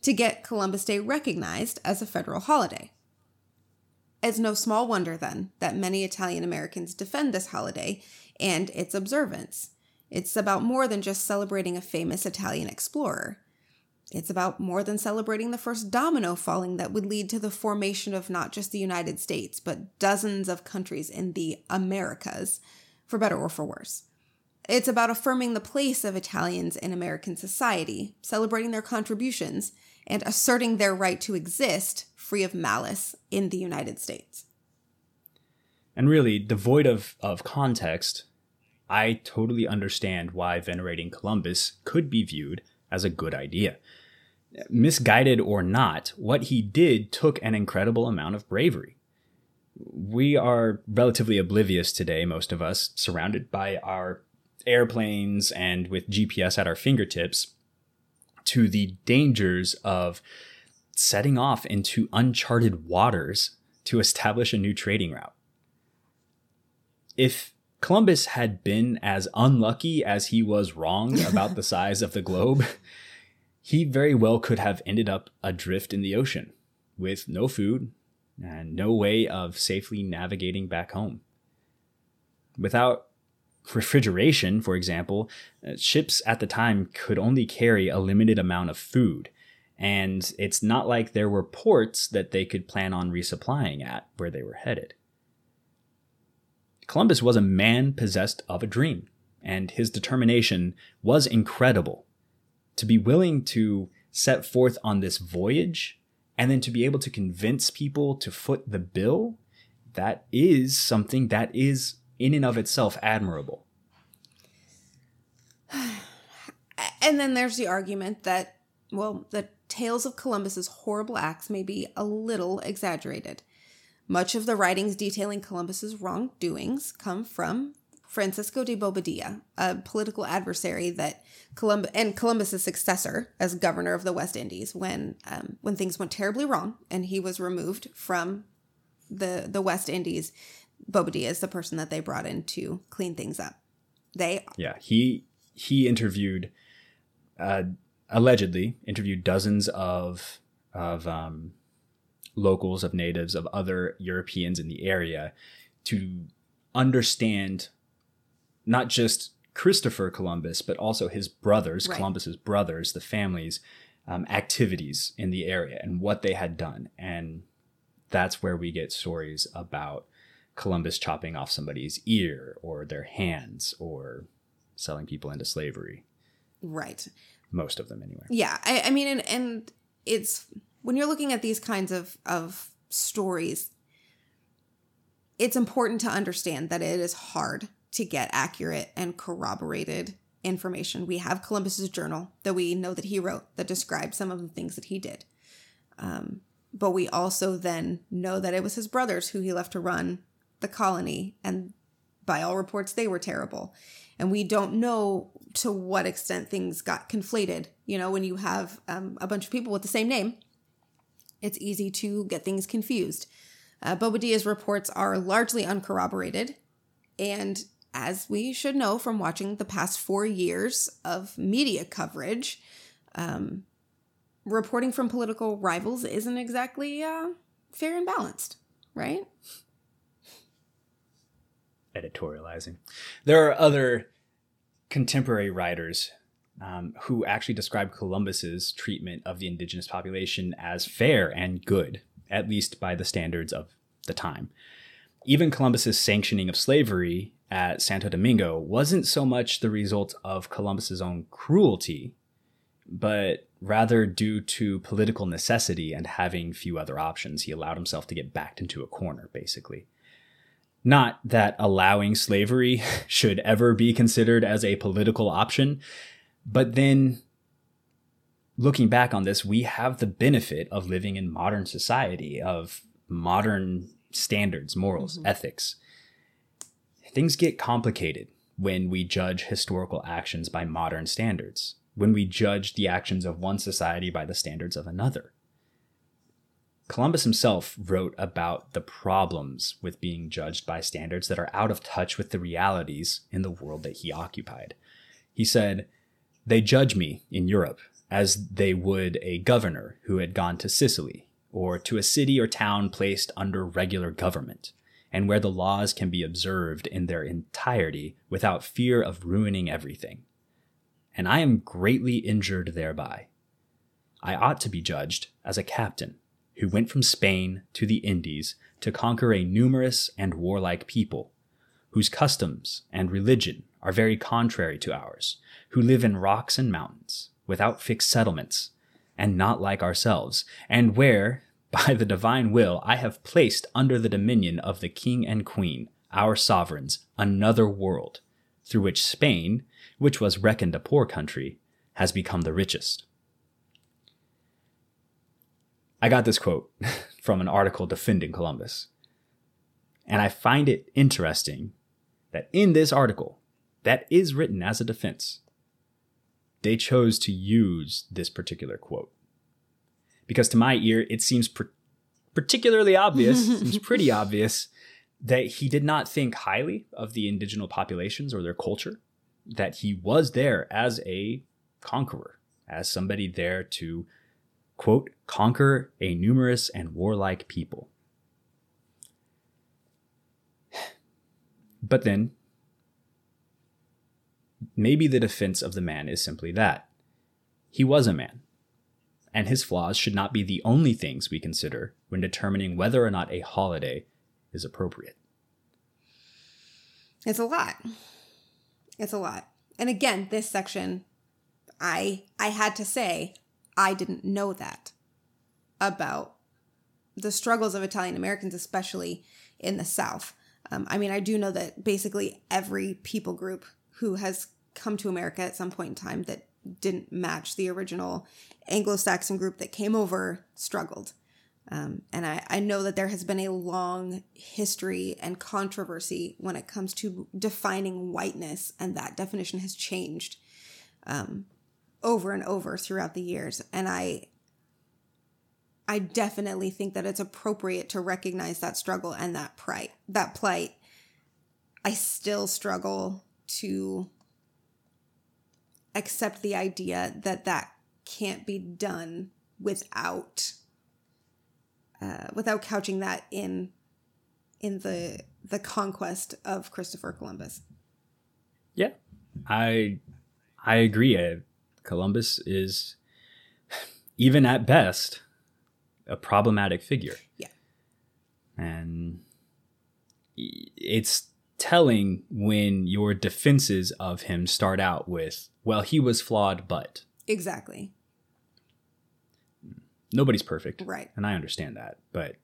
to get Columbus Day recognized as a federal holiday. It's no small wonder, then, that many Italian Americans defend this holiday and its observance. It's about more than just celebrating a famous Italian explorer. It's about more than celebrating the first domino falling that would lead to the formation of not just the United States, but dozens of countries in the Americas, for better or for worse. It's about affirming the place of Italians in American society, celebrating their contributions, and asserting their right to exist free of malice in the United States. and really devoid of, of context, I totally understand why venerating Columbus could be viewed as a good idea. Misguided or not, what he did took an incredible amount of bravery. We are relatively oblivious today, most of us, surrounded by our airplanes and with GPS at our fingertips, to the dangers of setting off into uncharted waters to establish a new trading route if Columbus had been as unlucky as he was wrong about the [laughs] size of the globe, he very well could have ended up adrift in the ocean with no food, and no way of safely navigating back home. Without refrigeration, for example, uh, ships at the time could only carry a limited amount of food. And it's not like there were ports that they could plan on resupplying at where they were headed. Columbus was a man possessed of a dream, and his determination was incredible. To be willing to set forth on this voyage and then to be able to convince people to foot the bill, that is something that is in and of itself admirable. [sighs] And then there's the argument that, well, the tales of Columbus's horrible acts may be a little exaggerated. Much of the writings detailing Columbus's wrongdoings come from Francisco de Bobadilla, a political adversary that Columbus and Columbus's successor as governor of the West Indies when um, when things went terribly wrong and he was removed from the the West Indies. Bobadilla is the person that they brought in to clean things up. They yeah he he interviewed uh, allegedly interviewed dozens of of um, locals of natives of other Europeans in the area to understand not just Christopher Columbus, but also his brothers, right. Columbus's brothers, the families, um, activities in the area and what they had done. And that's where we get stories about Columbus chopping off somebody's ear or their hands or selling people into slavery. Right. Most of them, anyway. Yeah. I, I mean, and, and it's when you're looking at these kinds of, of stories, it's important to understand that it is hard to get accurate and corroborated information. We have Columbus's journal that we know that he wrote that describes some of the things that he did. Um, but we also then know that it was his brothers who he left to run the colony, and by all reports, they were terrible. And we don't know to what extent things got conflated. You know, when you have um, a bunch of people with the same name, it's easy to get things confused. Uh, Bobadilla's reports are largely uncorroborated, and as we should know from watching the past four years of media coverage, um, reporting from political rivals isn't exactly uh, fair and balanced, right? Editorializing. There are other contemporary writers um, who actually described Columbus's treatment of the indigenous population as fair and good, at least by the standards of the time. Even Columbus's sanctioning of slavery at Santo Domingo wasn't so much the result of Columbus's own cruelty, but rather due to political necessity and having few other options. He allowed himself to get backed into a corner, basically. Not that allowing slavery [laughs] should ever be considered as a political option, but then looking back on this, we have the benefit of living in modern society, of modern standards, morals, mm-hmm. ethics things get complicated when we judge historical actions by modern standards, when we judge the actions of one society by the standards of another. Columbus himself wrote about the problems with being judged by standards that are out of touch with the realities in the world that he occupied. He said, They judge me in Europe as they would a governor who had gone to Sicily, or to a city or town placed under regular government and where the laws can be observed in their entirety without fear of ruining everything. And I am greatly injured thereby. I ought to be judged as a captain who went from Spain to the Indies to conquer a numerous and warlike people, whose customs and religion are very contrary to ours, who live in rocks and mountains, without fixed settlements, and not like ourselves, and where, [laughs] by the divine will, I have placed under the dominion of the king and queen, our sovereigns, another world, through which Spain, which was reckoned a poor country, has become the richest. I got this quote [laughs] from an article defending Columbus. And I find it interesting that in this article, that is written as a defense. They chose to use this particular quote. Because to my ear, it seems particularly obvious, [laughs] seems pretty obvious, that he did not think highly of the indigenous populations or their culture, that he was there as a conqueror, as somebody there to, quote, conquer a numerous and warlike people. [sighs] But then maybe the defense of the man is simply that he was a man, and his flaws should not be the only things we consider when determining whether or not a holiday is appropriate. It's a lot. It's a lot. And again, this section, I I had to say I didn't know that about the struggles of Italian Americans, especially in the South. Um, I mean, I do know that basically every people group who has come to America at some point in time that didn't match the original Anglo Saxon group that came over struggled. Um, and I, I know that there has been a long history and controversy when it comes to defining whiteness, and that definition has changed um, over and over throughout the years. And I, I definitely think that it's appropriate to recognize that struggle and that plight. That plight. I still struggle to accept the idea that that can't be done without uh, without couching that in in the the conquest of Christopher Columbus. Yeah, I I agree. I, Columbus is [sighs] even at best a problematic figure. Yeah, and it's telling when your defenses of him start out with, "Well, he was flawed, but." Exactly nobody's perfect. Right. And I understand that. But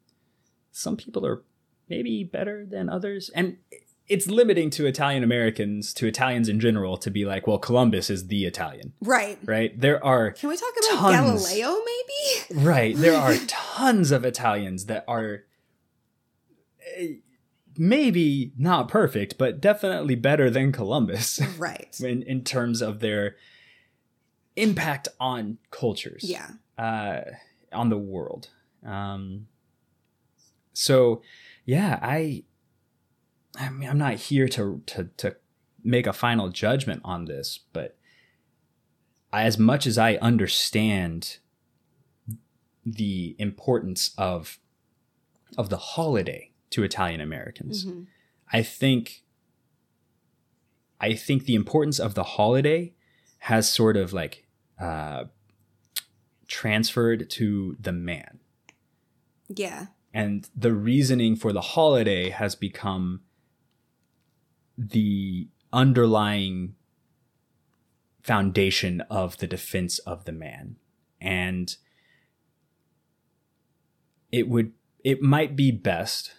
some people are maybe better than others. And it's limiting to Italian Americans, to Italians in general, to be like, well, Columbus is the Italian. Right. Right. There are. Can we talk about tons, Galileo, maybe? Right. There are [laughs] tons of Italians that are eh, maybe not perfect, but definitely better than Columbus. Right. [laughs] in, in terms of their impact on cultures. Yeah. Uh, on the world. Um, so, yeah, I, I mean, I'm not here to to to make a final judgment on this, but as much as I understand the importance of of the holiday to Italian Americans, mm-hmm. I think I think the importance of the holiday has sort of like uh, transferred to the man. Yeah. And the reasoning for the holiday has become the underlying foundation of the defense of the man. And it would it might be best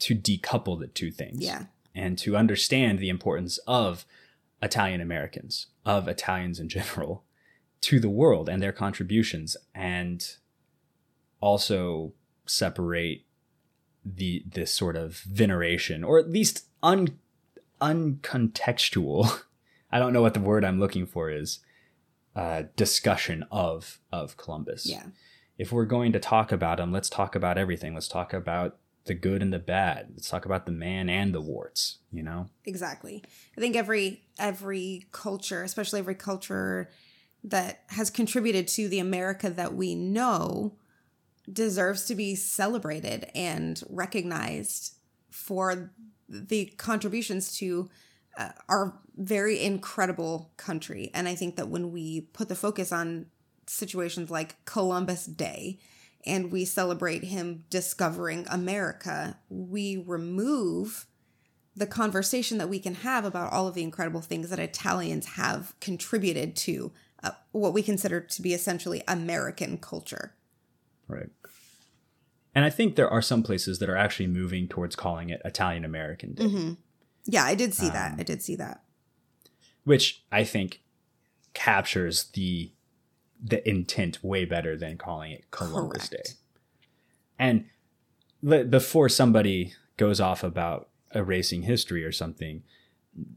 to decouple the two things. Yeah. And to understand the importance of Italian Americans, of Italians in general, [laughs] to the world and their contributions and also separate the this sort of veneration or at least un uncontextual [laughs] I don't know what the word I'm looking for is uh, discussion of of Columbus. Yeah. If we're going to talk about him, let's talk about everything. Let's talk about the good and the bad. Let's talk about the man and the warts, you know? Exactly. I think every every culture, especially every culture that has contributed to the America that we know deserves to be celebrated and recognized for the contributions to uh, our very incredible country. And I think that when we put the focus on situations like Columbus Day and we celebrate him discovering America, we remove the conversation that we can have about all of the incredible things that Italians have contributed to uh, what we consider to be essentially American culture. Right. And I think there are some places that are actually moving towards calling it Italian American Day. Mm-hmm. Yeah, I did see um, that. I did see that. Which I think captures the the intent way better than calling it Columbus Correct. Day. And before somebody goes off about erasing history or something,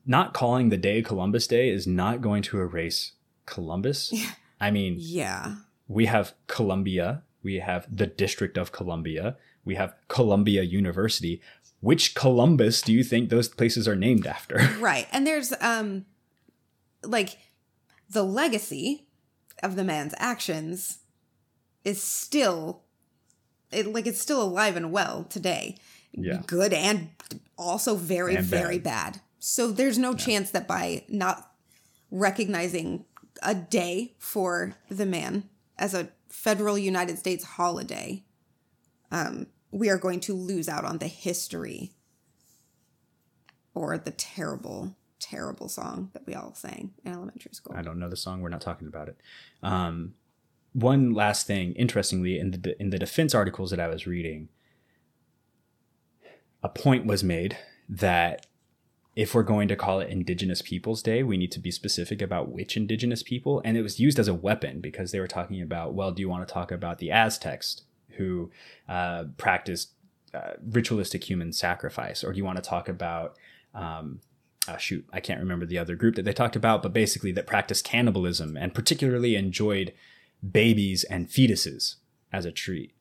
not calling the day Columbus Day is not going to erase Columbus. Yeah. [laughs] I mean, yeah. We have Columbia, we have the District of Columbia, we have Columbia University. Which Columbus do you think those places are named after? [laughs] Right. And there's um like the legacy of the man's actions is still it like it's still alive and well today. Yeah. good and also very, And very bad. So there's no chance that by not recognizing a day for the man as a federal United States holiday, um, we are going to lose out on the history or the terrible, terrible song that we all sang in elementary school. I don't know the song. We're not talking about it. Um, one last thing, interestingly, in the in the defense articles that I was reading, a point was made that if we're going to call it Indigenous Peoples Day, we need to be specific about which Indigenous people, and it was used as a weapon because they were talking about, well, do you want to talk about the Aztecs who uh, practiced uh, ritualistic human sacrifice, or do you want to talk about um, uh, shoot, I can't remember the other group that they talked about, but basically that practiced cannibalism and particularly enjoyed babies and fetuses as a treat.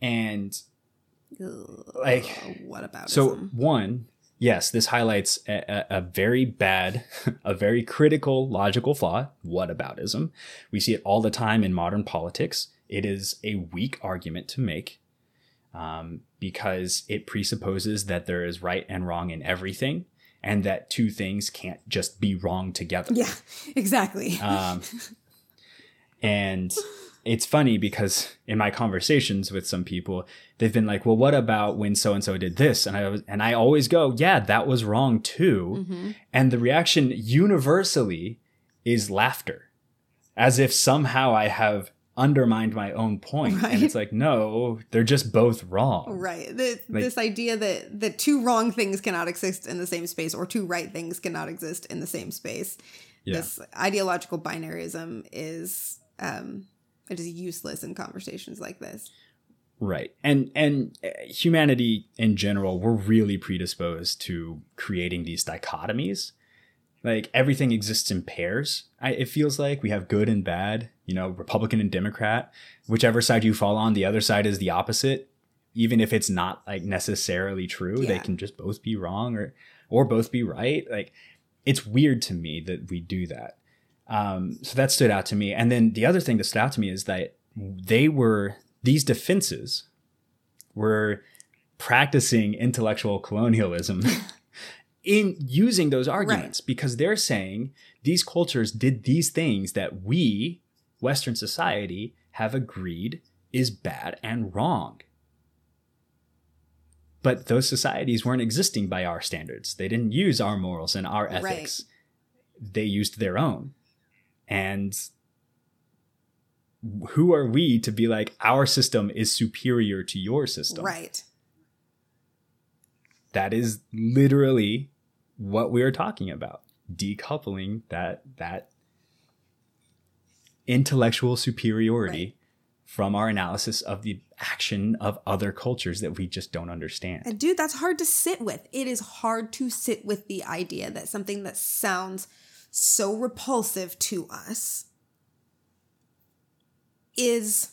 And like, what about so one, yes, this highlights a, a, a very bad, [laughs] a very critical logical flaw, whataboutism. We see it all the time in modern politics. It is a weak argument to make um, because it presupposes that there is right and wrong in everything and that two things can't just be wrong together. Yeah, [laughs] exactly. Um, [laughs] and it's funny because in my conversations with some people, they've been like, "Well, what about when so and so did this?" And I was, and I always go, "Yeah, that was wrong too." Mm-hmm. And the reaction universally is laughter, as if somehow I have undermined my own point. Right. And it's like, no, they're just both wrong. Right. The, Like- this idea that that two wrong things cannot exist in the same space or two right things cannot exist in the same space. Yeah. This ideological binaryism is um it is useless in conversations like this. Right. And and uh, humanity in general, we're really predisposed to creating these dichotomies. Like everything exists in pairs. I, it feels like we have good and bad, you know, Republican and Democrat. Whichever side you fall on, the other side is the opposite. Even if it's not like necessarily true, they can just both be wrong or or both be right. Like it's weird to me that we do that. Um, so that stood out to me. And then the other thing that stood out to me is that they were these defenses were practicing intellectual colonialism [laughs] in using those arguments because they're saying these cultures did these things that we western society have agreed is bad and wrong. But those societies weren't existing by our standards. They didn't use our morals and our Right. ethics. They used their own. And who are we to be like our system is superior to your system? Right. that is literally what we are talking about decoupling that that intellectual superiority Right. from our analysis of the action of other cultures that we just don't understand And dude, that's hard to sit with. It is hard to sit with the idea that something that sounds so repulsive to us is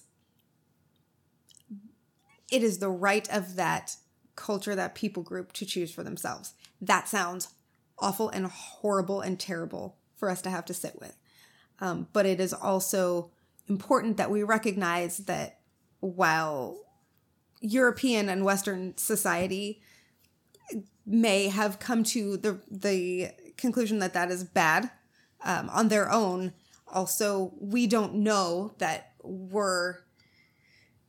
it is the right of that culture, that people group to choose for themselves. That sounds awful and horrible and terrible for us to have to sit with. Um, but it is also important that we recognize that while European and Western society may have come to the the conclusion that that is bad um, on their own. Also, we don't know that were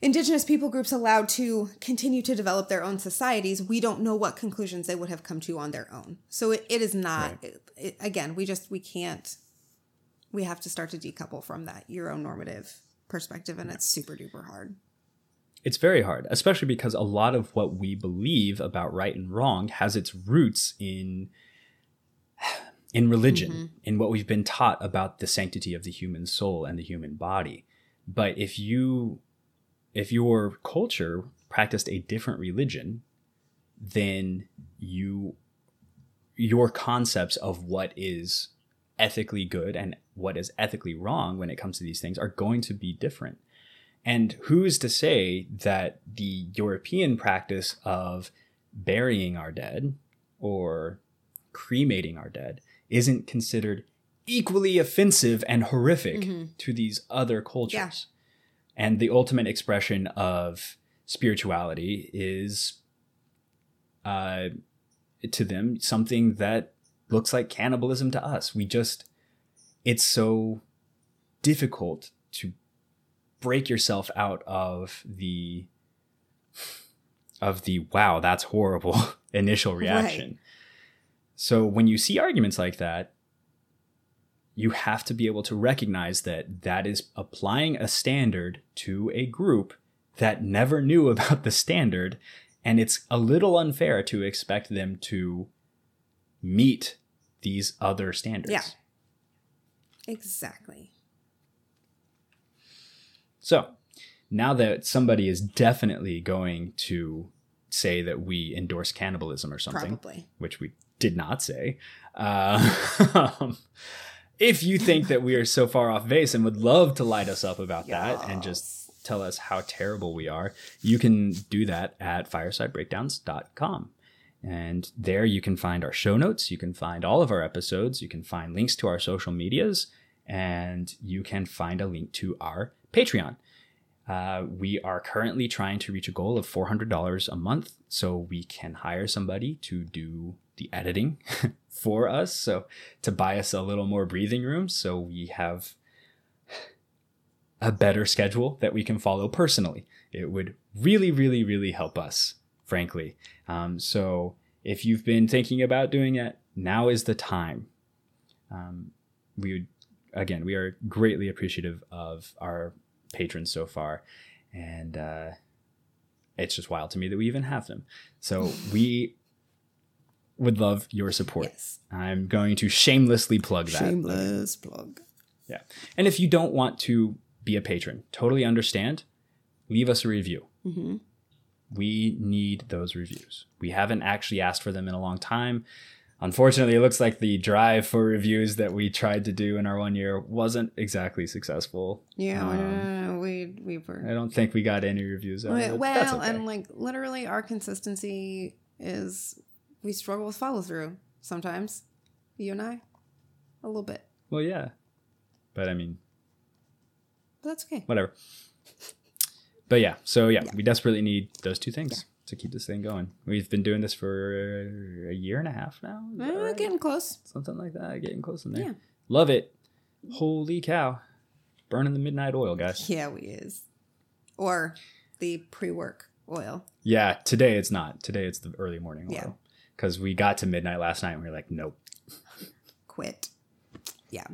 indigenous people groups allowed to continue to develop their own societies. We don't know what conclusions they would have come to on their own. So it, it is not. It, it- again, we just we can't. We have to start to decouple from that Euronormative perspective, and it's super duper hard. it's very hard especially because a lot of what we believe about right and wrong has its roots in [sighs] in religion mm-hmm. in what we've been taught about the sanctity of the human soul and the human body but if you if your culture practiced a different religion then you your concepts of what is ethically good and what is ethically wrong when it comes to these things are going to be different. And who's to say that the European practice of burying our dead or cremating our dead isn't considered equally offensive and horrific mm-hmm. to these other cultures? And the ultimate expression of spirituality is uh, to them something that looks like cannibalism to us. We just, it's so difficult to break yourself out of the of the wow that's horrible [laughs] initial reaction right. so when you see arguments like that you have to be able to recognize that that is applying a standard to a group that never knew [laughs] about the standard and it's a little unfair to expect them to meet these other standards yeah exactly so now that somebody is definitely going to say that we endorse cannibalism or something, Probably. which we did not say. Uh, [laughs] if you think that we are so far off base and would love to light us up about yes. that and just tell us how terrible we are, you can do that at firesidebreakdowns.com. And there you can find our show notes, you can find all of our episodes, you can find links to our social medias, and you can find a link to our Patreon. Uh, we are currently trying to reach a goal of $400 a month so we can hire somebody to do the editing [laughs] for us. So, to buy us a little more breathing room so we have a better schedule that we can follow personally. It would really, really, really help us, frankly. Um, so, if you've been thinking about doing it, now is the time. Um, we would, again, we are greatly appreciative of our patrons so far, and uh, it's just wild to me that we even have them. So we would love your support. Yes. I'm going to shamelessly plug that. Shameless plug. Yeah, and if you don't want to be a patron, totally understand. Leave us a review. Mm-hmm. We need those reviews. We haven't actually asked for them in a long time unfortunately, it looks like the drive for reviews that we tried to do in our one year wasn't exactly successful. Yeah, um, we we were. I don't think we got any reviews. Out well, well okay. and like literally, our consistency is we struggle with follow through sometimes. You and I, a little bit. Well, yeah, but I mean, but that's okay. Whatever. But yeah, so yeah, yeah, we desperately need those two things. Yeah to keep this thing going. We've been doing this for a year and a half now. Uh, right? Getting close. Something like that. Getting close in there. Yeah. Love it. Holy cow. Burning the midnight oil, guys. Yeah, we is. Or the pre work oil. Yeah, today it's not. Today it's the early morning oil. Yeah. Because we got to midnight last night and we were like, nope. Quit. Yeah.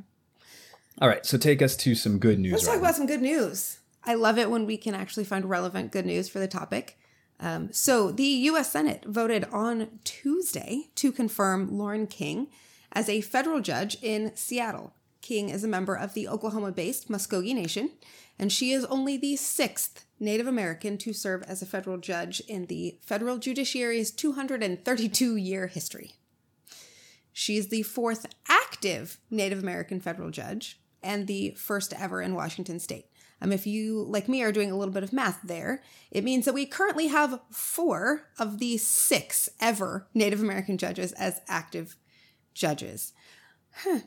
All right, so take us to some good news. Let's right talk now. about some good news. I love it when we can actually find relevant good news for the topic. Um, so the U.S. Senate voted on Tuesday to confirm Lauren King as a federal judge in Seattle. King is a member of the Oklahoma based Muscogee Nation, and she is only the sixth Native American to serve as a federal judge in the federal judiciary's 232 year history. She is the fourth active Native American federal judge and the first ever in Washington state. Um, if you, like me, are doing a little bit of math there, it means that we currently have four of the six ever Native American judges as active judges. Huh.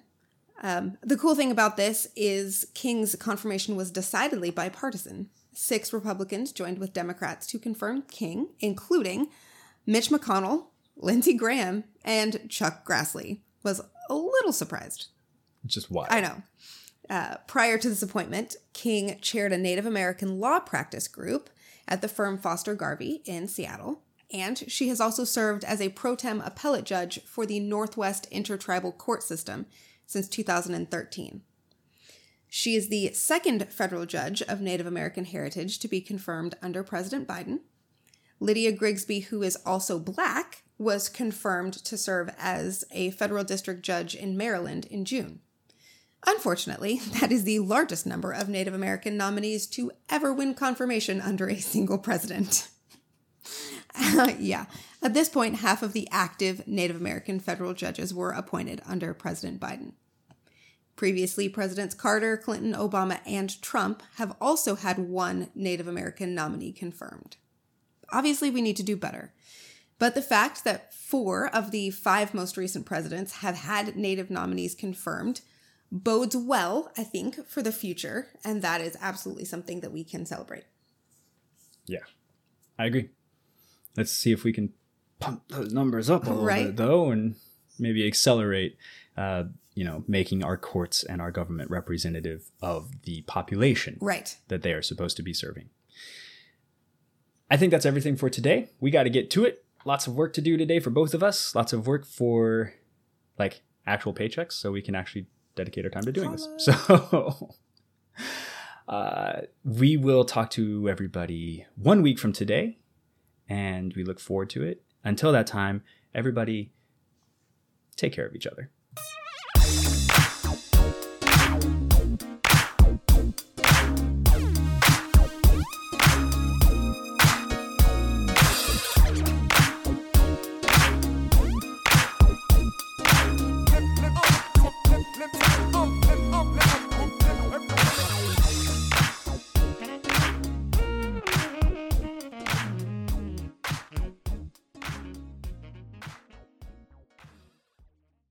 Um, the cool thing about this is King's confirmation was decidedly bipartisan. Six Republicans joined with Democrats to confirm King, including Mitch McConnell, Lindsey Graham, and Chuck Grassley. Was a little surprised. Just why? I know. Uh, prior to this appointment, King chaired a Native American law practice group at the firm Foster Garvey in Seattle, and she has also served as a pro tem appellate judge for the Northwest Intertribal Court System since 2013. She is the second federal judge of Native American heritage to be confirmed under President Biden. Lydia Griggsby, who is also black, was confirmed to serve as a federal district judge in Maryland in June. Unfortunately, [laughs] that is the largest number of Native American nominees to ever win confirmation under a single president. [laughs] yeah, at this point, half of the active Native American federal judges were appointed under President Biden. Previously, Presidents Carter, Clinton, Obama, and Trump have also had one Native American nominee confirmed. Obviously, we need to do better. But the fact that four of the five most recent presidents have had Native nominees confirmed bodes well, I think, for the future. And that is absolutely something that we can celebrate. Yeah, I agree. Let's see if we can pump those numbers up a little Right. bit though, and maybe accelerate, uh, you know, making our courts and our government representative of the population Right. that they are supposed to be serving. I think that's everything for today. We got to get to it. Lots of work to do today for both of us. Lots of work for like actual paychecks so we can actually dedicate our time to doing this. So [laughs] uh, we will talk to everybody one week from today and we look forward to it. Until that time, everybody take care of each other.